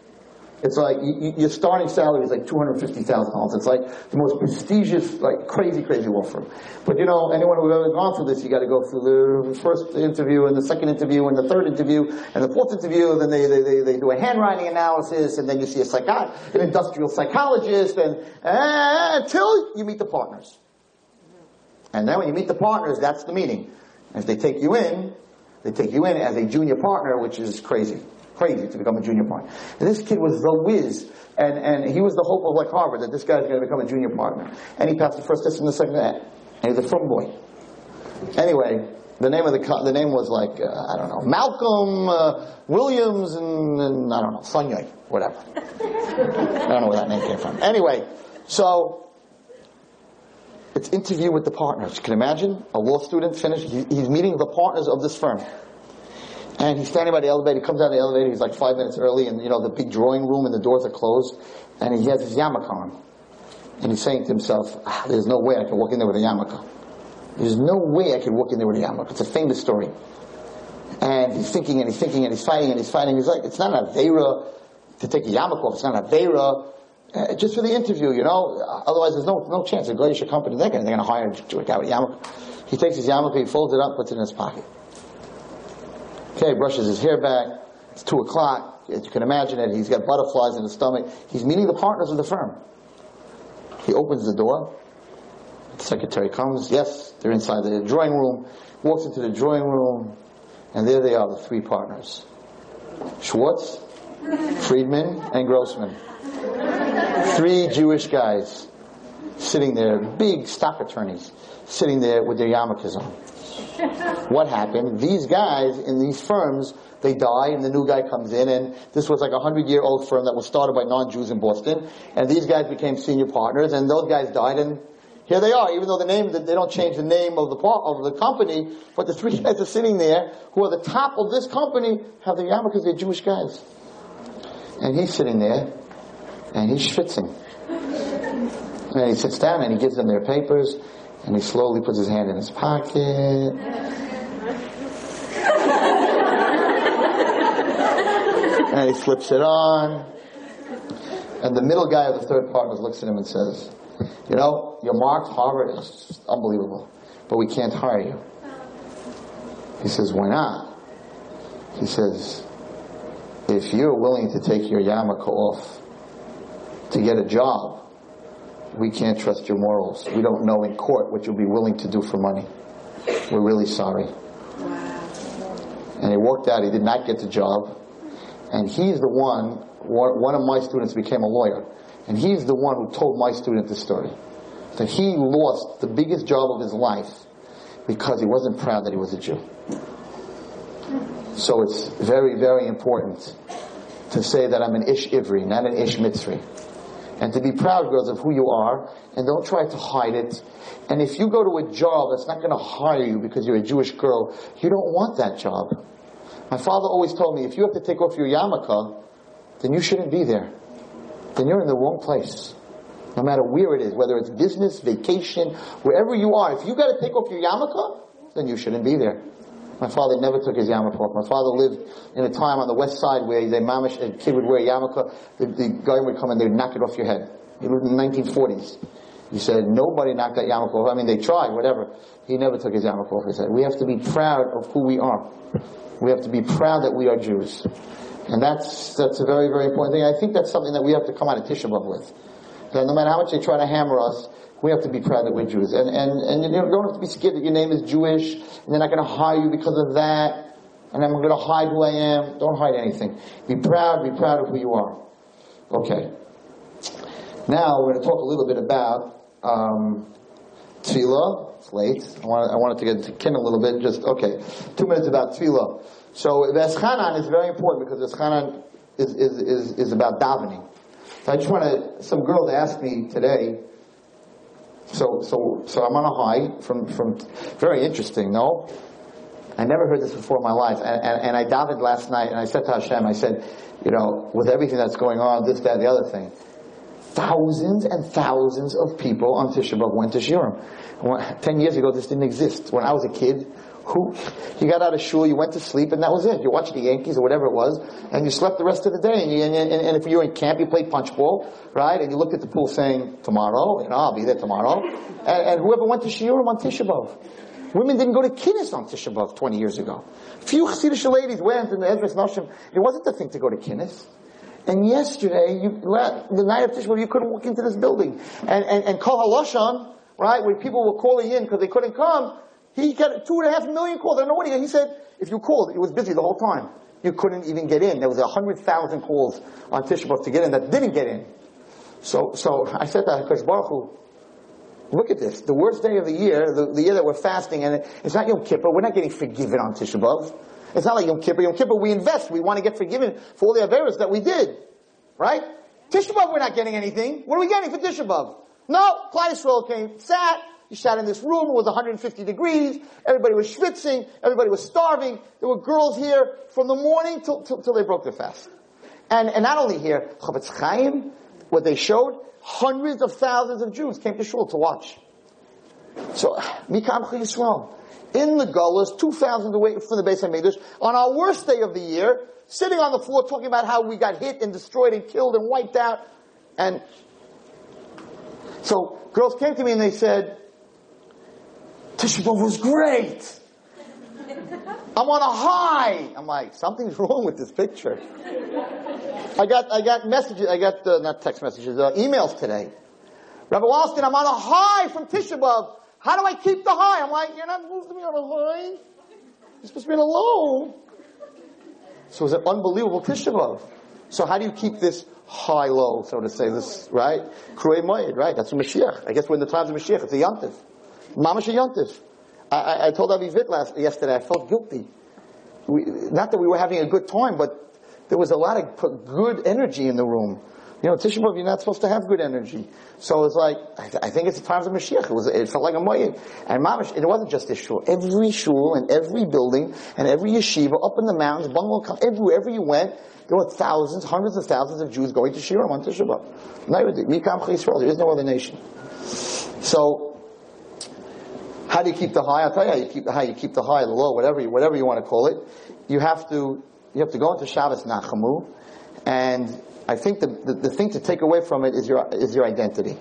It's like you, your starting salary is like two hundred fifty thousand dollars. It's like the most prestigious, like crazy, crazy law firm. But you know, anyone who's ever gone through this, you got to go through the first interview and the second interview and the third interview and the fourth interview. Then they they, they, they do a handwriting analysis, and then you see a psychot, an industrial psychologist, and uh, until you meet the partners. And then when you meet the partners, that's the meeting. As they take you in, they take you in as a junior partner, which is crazy crazy to become a junior partner. And this kid was the whiz, and, and he was the hope of like Harvard that this guy's going to become a junior partner. And he passed the first test and the second test. And he's a frum boy. Anyway, the name of the the name was like uh, I don't know Malcolm uh, Williams and, and, I don't know Sunyoy, whatever. I don't know where that name came from. Anyway, so it's interview with the partners. You can imagine a law student finished. He, he's meeting the partners of this firm. And he's standing by the elevator. He comes out of the elevator. He's like five minutes early, and you know the big drawing room and the doors are closed. And he has his yarmulke on, and he's saying to himself, ah, "There's no way I can walk in there with a yarmulke. There's no way I can walk in there with a yarmulke." It's a famous story. And he's thinking and he's thinking and he's fighting and he's fighting. He's like, "It's not an avera to take a yarmulke off. It's not an avera." Uh, just for the interview, you know. Otherwise, there's no no chance. A glacier company, they're going to hire a guy with a yarmulke. He takes his yarmulke, he folds it up, puts it in his pocket. Okay, brushes his hair back. It's two o'clock. As you can imagine it, he's got butterflies in his stomach. He's meeting the partners of the firm. He opens the door. The secretary comes. Yes, they're inside the drawing room. Walks into the drawing room, and there they are, the three partners. Schwartz, Friedman, and Grossman. Three Jewish guys sitting there, big stock attorneys, sitting there with their yarmulkes on. (laughs) What happened? These guys in these firms, they die and the new guy comes in and this was like a hundred year old firm that was started by non-Jews in Boston and these guys became senior partners and those guys died and here they are, even though the name, they don't change the name of the, of the company, but the three (laughs) guys are sitting there who are the top of this company have the yarmulkes, they're Jewish guys. And he's sitting there and he's schwitzing. And he sits down and he gives them their papers and he slowly puts his hand in his pocket. and he slips it on. And the middle guy of the third partner looks at him and says, You know, your mark, Harvard, is unbelievable, but we can't hire you. He says, Why not? He says, If you're willing to take your yarmulke off to get a job, we can't trust your morals. We don't know in court what you'll be willing to do for money. We're really sorry. And he walked out. He did not get the job. And he's the one, one of my students became a lawyer. And he's the one who told my student the story. That he lost the biggest job of his life because he wasn't proud that he was a Jew. So it's very, very important to say that I'm an Ish Ivri, not an Ish Mitzri and to be proud, girls, of who you are, and don't try to hide it. And if you go to a job that's not going to hire you because you're a Jewish girl, you don't want that job. My father always told me, if you have to take off your yarmulke, then you shouldn't be there. Then you're in the wrong place. No matter where it is, whether it's business, vacation, wherever you are, if you got to take off your yarmulke, then you shouldn't be there. My father never took his yarmulke off. My father lived in a time on the west side where they mamish, a kid would wear a yarmulke, the, the guy would come and they'd knock it off your head. He lived in the 1940s. He said, nobody knocked that yarmulke off. I mean, they tried, whatever. He never took his yarmulke off. He said, we have to be proud of who we are. We have to be proud that we are Jews. And that's, that's a very, very important thing. I think that's something that we have to come out of Tisha B'Av with. That no matter how much they try to hammer us, we have to be proud that we're Jews. And, and, and you don't have to be scared that your name is Jewish, and they're not going to hire you because of that, and I'm going to hide who I am. Don't hide anything. Be proud, be proud of who you are. Okay. Now we're going to talk a little bit about um, tefillah. It's late. I wanted, I wanted to get to kina little bit. Just okay. Two minutes about tefillah. So Veschanan is very important because Veschanan is, is, is, is about davening. So I just want to. Some girls asked me today so, so, so I'm on a high from, from, very interesting, no? I never heard this before in my life. And, and, and I doubted last night and I said to Hashem, I said, you know, with everything that's going on, this, that, the other thing, thousands and thousands of people on Tisha B'Av went to Shiurim. Ten years ago, this didn't exist. When I was a kid, who you got out of shul, you went to sleep, and that was it. You watched the Yankees or whatever it was, and you slept the rest of the day. And, you, and, and, and if you were in camp, you played punch ball, right? And you looked at the pool saying, "Tomorrow, you know, I'll be there tomorrow." And, and whoever went to shiurim on Tisha B'av, women didn't go to kinnis on Tisha B'av 20 years ago. Few Hasidic ladies went in the Ezras Noshim. It wasn't the thing to go to kinnis. And yesterday, you, the night of Tisha B'av, you couldn't walk into this building. And, and, and Kol right, when people were calling in because they couldn't come, he got two and a half million calls. I don't know what he. He said, if you called, it was busy the whole time. You couldn't even get in. There was a hundred thousand calls on Tisha B'Av to get in that didn't get in. So, so I said to Hakadosh Baruch Hu, look at this. The worst day of the year, the, the year that we're fasting, and it's not Yom Kippur. We're not getting forgiven on Tisha B'Av. It's not like Yom Kippur. Yom Kippur, we invest. We want to get forgiven for all the Averas that we did. Right? Tisha B'Av, we're not getting anything. What are we getting for Tisha B'Av? No, Klal Yisrael came, sat, you sat in this room, it was 150 degrees, everybody was schwitzing, everybody was starving, there were girls here from the morning till, till, till they broke their fast. And, and not only here, Chofetz Chaim, what they showed, hundreds of thousands of Jews came to shul to watch. So, Mikam Yisrael. In the galus, 2,000 away from the Beis HaMikdash, on our worst day of the year, sitting on the floor talking about how we got hit and destroyed and killed and wiped out. And so girls came to me and they said, Tisha was great. I'm on a high. I'm like, something's (laughs) wrong with this picture. I got, I got messages, I got, uh, not text messages, uh, emails today. Rabbi Wallerstein, I'm on a high from Tisha. How do I keep the high? I'm like, you're not supposed to be on a high. You're supposed to be on a low. So it's an unbelievable Tisha. So how do you keep this high low, so to say, this, right? Kroi Moed, right? That's a Mashiach. I guess we're in the times of Mashiach. It's a Yantif. Mamash a Yantif. I, I, told Avi Vit last, yesterday, I felt guilty. We, not that we were having a good time, but there was a lot of good energy in the room. You know, Tisha B'Av, you're not supposed to have good energy. So it's like, I, th- I think it's the times of Mashiach. It was, it felt like a moed. And mamash, it wasn't just this shul. Every shul and every building and every yeshiva up in the mountains, bungalow, everywhere, you went, there were thousands, hundreds of thousands of Jews going to Shiurim on Tisha B'Av. There is no other nation. So, how do you keep the high? I'll tell you how you keep the high. You keep the high, the low, whatever you, whatever you want to call it. You have to, you have to go into Shabbos Nachamu, and I think the, the, the thing to take away from it is your, is your identity.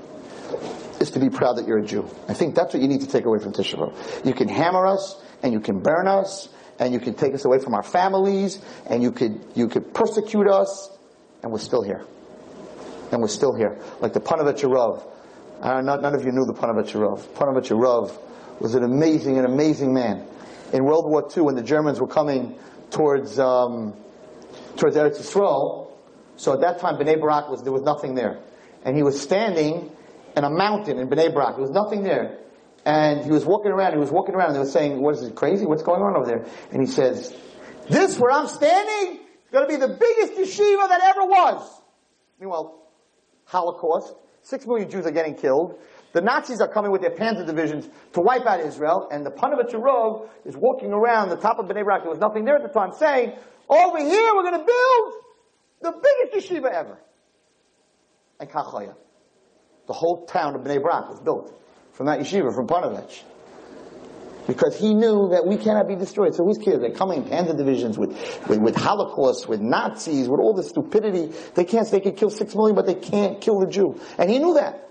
Is to be proud that you're a Jew. I think that's what you need to take away from Tisha B'Av. You can hammer us, and you can burn us, and you can take us away from our families, and you could, you could persecute us, and we're still here. And we're still here. Like the Ponevezh Rav. Uh, none, none of you knew the. Ponevezh Rav was an amazing, an amazing man. In World War II, when the Germans were coming towards, um, towards Eretz Yisrael, so at that time Bnei Barak was, there was nothing there. And he was standing in a mountain in Bnei Barak. There was nothing there. And he was walking around, he was walking around, and they were saying, what is it, crazy? What's going on over there? And he says, this where I'm standing is going to be the biggest yeshiva that ever was. Meanwhile, Holocaust, six million Jews are getting killed. The Nazis are coming with their Panzer divisions to wipe out Israel, and the Ponevezh Rov is walking around the top of Bnei Brak. There was nothing there at the time, saying, over here we're going to build the biggest yeshiva ever. And Kachaya. The whole town of Bnei Brak was built from that yeshiva, from Ponevezh. Because he knew that we cannot be destroyed. So who's kids? They're coming Panzer divisions with, with, with Holocaust, with Nazis, with all the stupidity. They can't, they could kill six million, but they can't kill the Jew. And he knew that.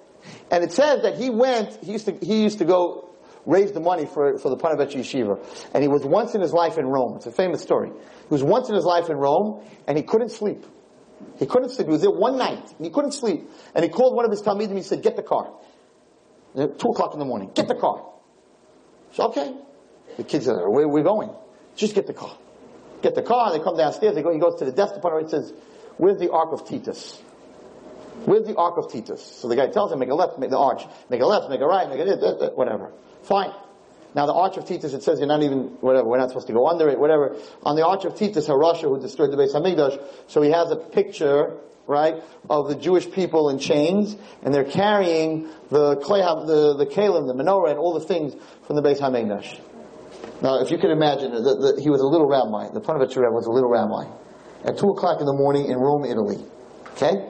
And it says that he went, he used to, he used to go raise the money for, for the Ponevezh Yeshiva. And he was once in his life in Rome. It's a famous story. He was once in his life in Rome, and he couldn't sleep. He couldn't sleep. He was there one night, and he couldn't sleep. And he called one of his Talmidim, and he said, get the car. Two o'clock in the morning. Get the car. So, okay. The kids are, there, where are we going? Just get the car. Get the car, they come downstairs, they go, he goes to the desk department, he says, where's the Arch of Titus? Where's the Arch of Titus? So the guy tells him, make a left, make the arch. Make a left, make a right, make a this, this, this, whatever. Fine. Now the Arch of Titus, it says you're not even, whatever, we're not supposed to go under it, whatever. On the Arch of Titus, Harasha, who destroyed the Beis Hamikdash, so he has a picture, right, of the Jewish people in chains, and they're carrying the clay, the, the kalim, the menorah, and all the things from the Beis Hamikdash. Now, if you can imagine, the, the, he was a little rabbi, the Rebbe was a little rabbi, at two o'clock in the morning in Rome, Italy. Okay?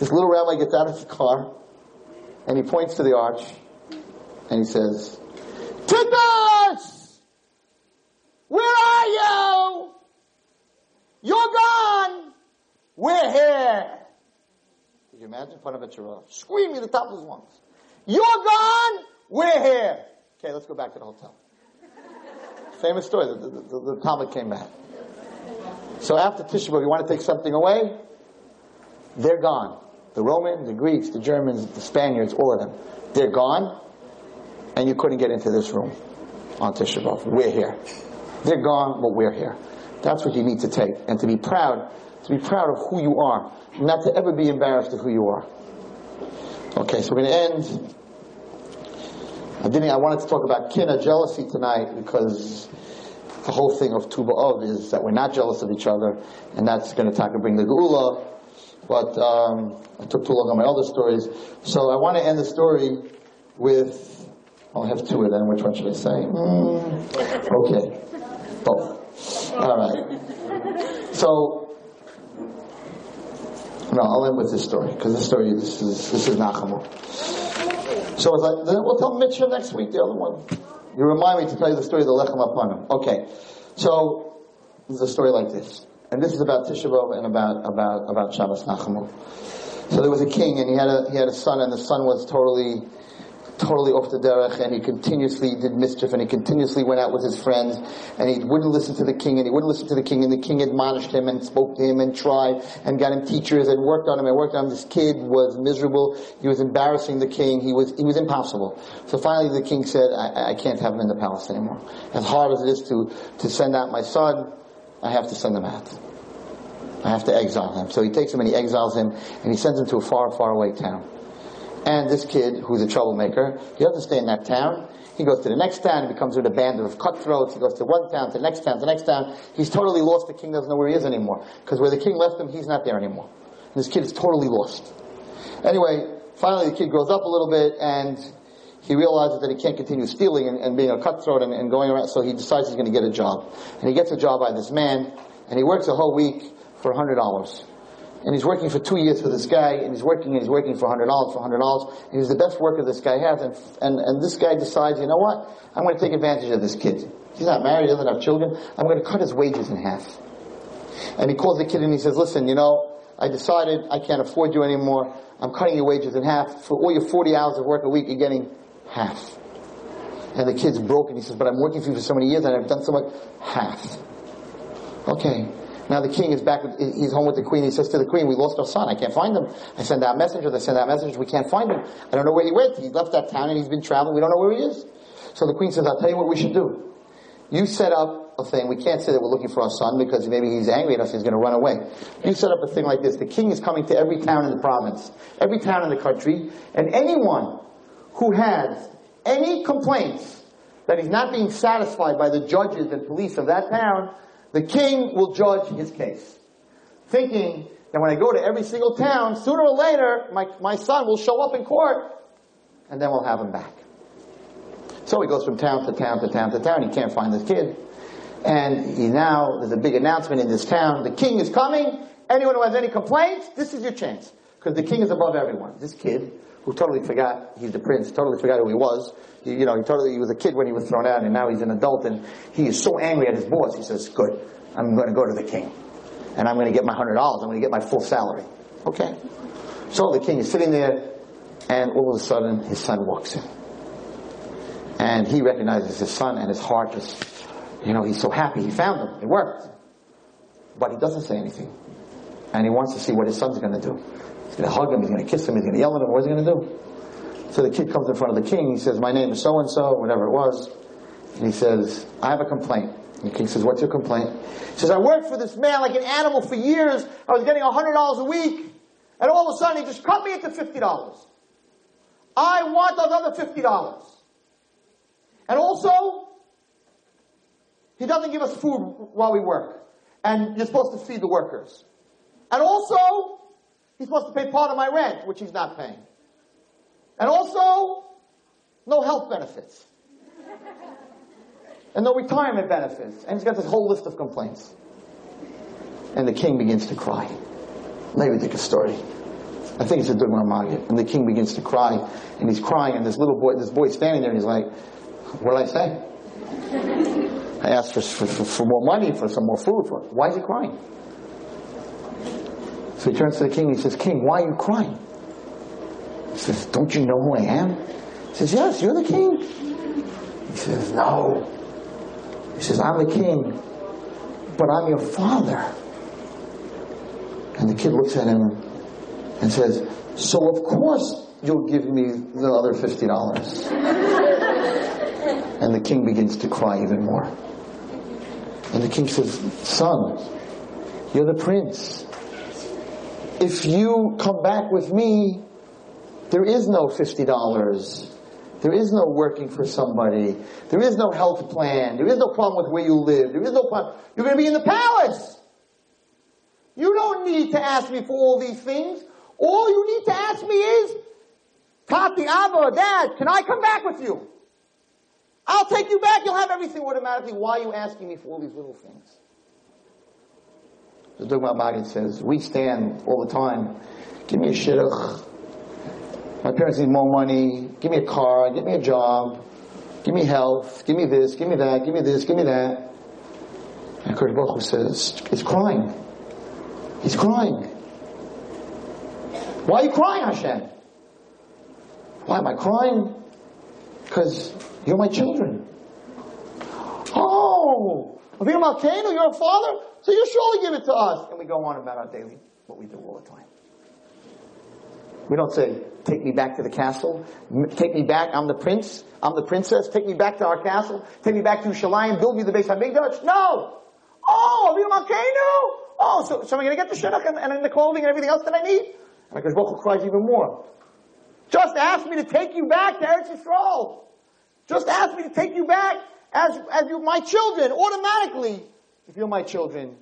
This little rabbi gets out of his car and he points to the arch and he says, Titus! Where are you? You're gone! We're here! Can you imagine? Panavachara screaming at the top of his lungs. You're gone! We're here! Okay, let's go back to the hotel. Famous story. The, the, the, the talmid came back. So after Tisha B'Av, you want to take something away? They're gone. The Romans, the Greeks, the Germans, the Spaniards, all of them. They're gone, and you couldn't get into this room on Tisha B'Av. We're here. They're gone, but we're here. That's what you need to take, and to be proud, to be proud of who you are, not to ever be embarrassed of who you are. Okay, so we're going to end. I didn't. I wanted to talk about kina, jealousy tonight, because the whole thing of Tu B'Av is that we're not jealous of each other, and that's going to talk and bring the Geula. But um, I took too long on my other stories, so I want to end the story with. I'll have two of them. Which one should I say? Mm, okay, both. All right. So, no, I'll end with this story because this story this is this is Nachamu. So it's like, then we'll tell Mitchell next week, the other one. You remind me to tell you the story of the Lechem HaPanim. Okay. So, there's a story like this. And this is about Tisha B'Av and about, about, about Shabbos Nachamu. So there was a king and he had a, he had a son and the son was totally, totally off the derech and he continuously did mischief and he continuously went out with his friends and he wouldn't listen to the king and he wouldn't listen to the king and the king admonished him and spoke to him and tried and got him teachers and worked on him and worked on him. This kid was miserable. He was embarrassing the king. He was, he was impossible. So finally the king said, I, I can't have him in the palace anymore. As hard as it is to, to send out my son, I have to send him out. I have to exile him. So he takes him and he exiles him and he sends him to a far, far away town. And this kid, who's a troublemaker, he doesn't stay in that town. He goes to the next town, he becomes with a band of cutthroats, he goes to one town, to the next town, to the next town. He's totally lost, the king doesn't know where he is anymore. Because where the king left him, he's not there anymore. And this kid is totally lost. Anyway, finally the kid grows up a little bit and he realizes that he can't continue stealing and, and being a cutthroat and, and, going around, so he decides he's going to get a job. And he gets a job by this man, and he works a whole week for $100 and he's working for two years for this guy, and he's working and he's working for hundred dollars for hundred dollars. He's the best worker this guy has, and, and and this guy decides, you know what? I'm going to take advantage of this kid. He's not married, he doesn't have children. I'm going to cut his wages in half. And he calls the kid and he says, listen, you know, I decided I can't afford you anymore. I'm cutting your wages in half. For all your 40 hours of work a week, you're getting half. And the kid's broken. He says, but I'm working for you for so many years and I've done so much. Half. Okay. Now the king is back, with, he's home with the queen. He says to the queen, we lost our son. I can't find him. I send out messengers. I send out messengers. We can't find him. I don't know where he went. He left that town and he's been traveling. We don't know where he is. So the queen says, I'll tell you what we should do. You set up a thing. We can't say that we're looking for our son because maybe he's angry at us. He's going to run away. You set up a thing like this. The king is coming to every town in the province, every town in the country, and anyone who has any complaints that he's not being satisfied by the judges and police of that town, the king will judge his case. Thinking that when I go to every single town, sooner or later, my, my son will show up in court, and then we'll have him back. So he goes from town to town to town to town. He can't find this kid. And he now, there's a big announcement in this town. The king is coming. Anyone who has any complaints, this is your chance. Because the king is above everyone. This kid, who totally forgot he's the prince, totally forgot who he was. He, you know, he totally, he was a kid when he was thrown out and now he's an adult and he is so angry at his boss. He says, good, I'm going to go to the king. And I'm going to get my hundred dollars. I'm going to get my full salary. Okay. So the king is sitting there and all of a sudden his son walks in. And he recognizes his son and his heart just, you know, he's so happy he found him. It worked. But he doesn't say anything. And he wants to see what his son's going to do. Going to hug him, he's going to kiss him, he's going to yell at him. What's he going to do? So the kid comes in front of the king. He says, my name is so and so, whatever it was. And he says, I have a complaint. And the king says, what's your complaint? He says, I worked for this man like an animal for years. I was getting $100 a week. And all of a sudden he just cut me into $50. I want another $50. And also, he doesn't give us food while we work. And you're supposed to feed the workers. And also, he's supposed to pay part of my rent, which he's not paying. And also, no health benefits. and no retirement benefits. And he's got this whole list of complaints. And the king begins to cry. Maybe a story. I think it's a Dubner Maggid. And the king begins to cry, and he's crying, and this little boy, this boy's standing there, and he's like, what did I say? (laughs) I asked for, for, for more money, for some more food. For, why is he crying? So he turns to the king, and he says, King, why are you crying? He says, don't you know who I am? He says, yes, you're the king. He says, no. He says, I'm the king, but I'm your father. And the kid looks at him and says, So of course you'll give me the other $50. and the king begins to cry even more. And the king says, Son, you're the prince. If you come back with me, there is no $50. There is no working for somebody. There is no health plan. There is no problem with where you live. There is no problem. You're going to be in the palace. You don't need to ask me for all these things. All you need to ask me is, Tati, Abba, Dad, can I come back with you? I'll take you back. You'll have everything automatically. Why are you asking me for all these little things? The Dubner Maggid says, we stand all the time. Give me a shidduch. My parents need more money. Give me a car. Give me a job. Give me health. Give me this. Give me that. Give me this. Give me that. And Kurt Baruch says, he's crying. He's crying. Why are you crying, Hashem? Why am I crying? Because you're my children. Oh, Avinu Malkeinu, you're a father, so you'll surely give it to us. And we go on about our daily, what we do all the time. We don't say, take me back to the castle, take me back, I'm the prince, I'm the princess, take me back to our castle, take me back to Shalayim, build me the Beis HaMikdash. No! Oh, Avinu Malkeinu! Oh, so, so I'm going to get the shidduch and, and the clothing and everything else that I need? And HaKadosh cries even more. Just ask me to take you back to Eretz Yisrael. Just ask me to take you back as, as you, my children, automatically. If you're my children,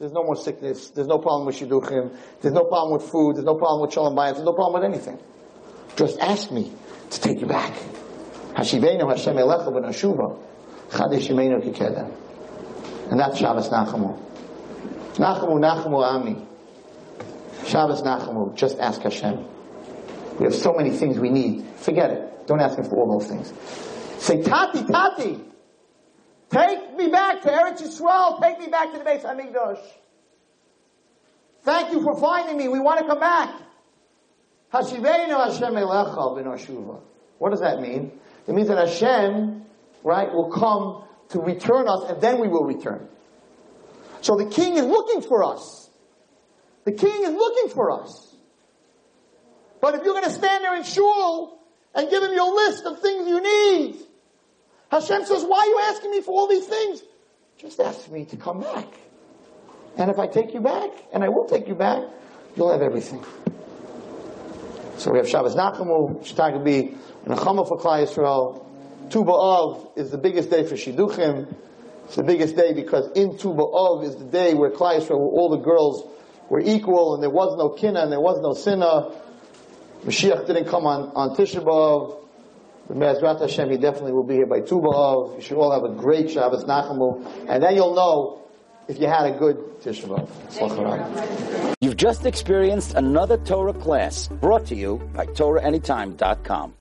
there's no more sickness, there's no problem with shidduchim, there's no problem with food, there's no problem with shalom bayis, there's no problem with anything. Just ask me to take you back. Hashivenu Hashem elecha v'nashuva, Chadesh Kikeda. And that's Shabbos Nachamu. Nachamu, Nachamu Ami. Shabbos Nachamu. Just ask Hashem. We have so many things we need. Forget it. Don't ask Him for all those things. Say, Tati, Tati, take me back to Eretz Yisrael. Take me back to the Beis Hamikdash. Thank you for finding me. We want to come back. Hashivenu Hashem What does that mean? It means that Hashem, right, will come to return us, and then we will return. So the king is looking for us. The king is looking for us. But if you're going to stand there in shul and give him your list of things you need, Hashem says, why are you asking me for all these things? Just ask me to come back. And if I take you back, and I will take you back, you'll have everything. So we have Shabbos Nachamu, Shtag will be for Klal Yisrael. Tu B'Av is the biggest day for Shidduchim. It's the biggest day because in Tu B'Av is the day where Klal Yisrael, where all the girls were equal and there was no kina and there was no sinna. Mashiach didn't come on, on Tisha B'Av. But Me'ezrat Hashem, he definitely will be here by Tu B'Av. You should all have a great Shabbos Nachamu. And then you'll know if you had a good Tisha B'Av. You've just experienced another Torah class brought to you by TorahAnytime.com.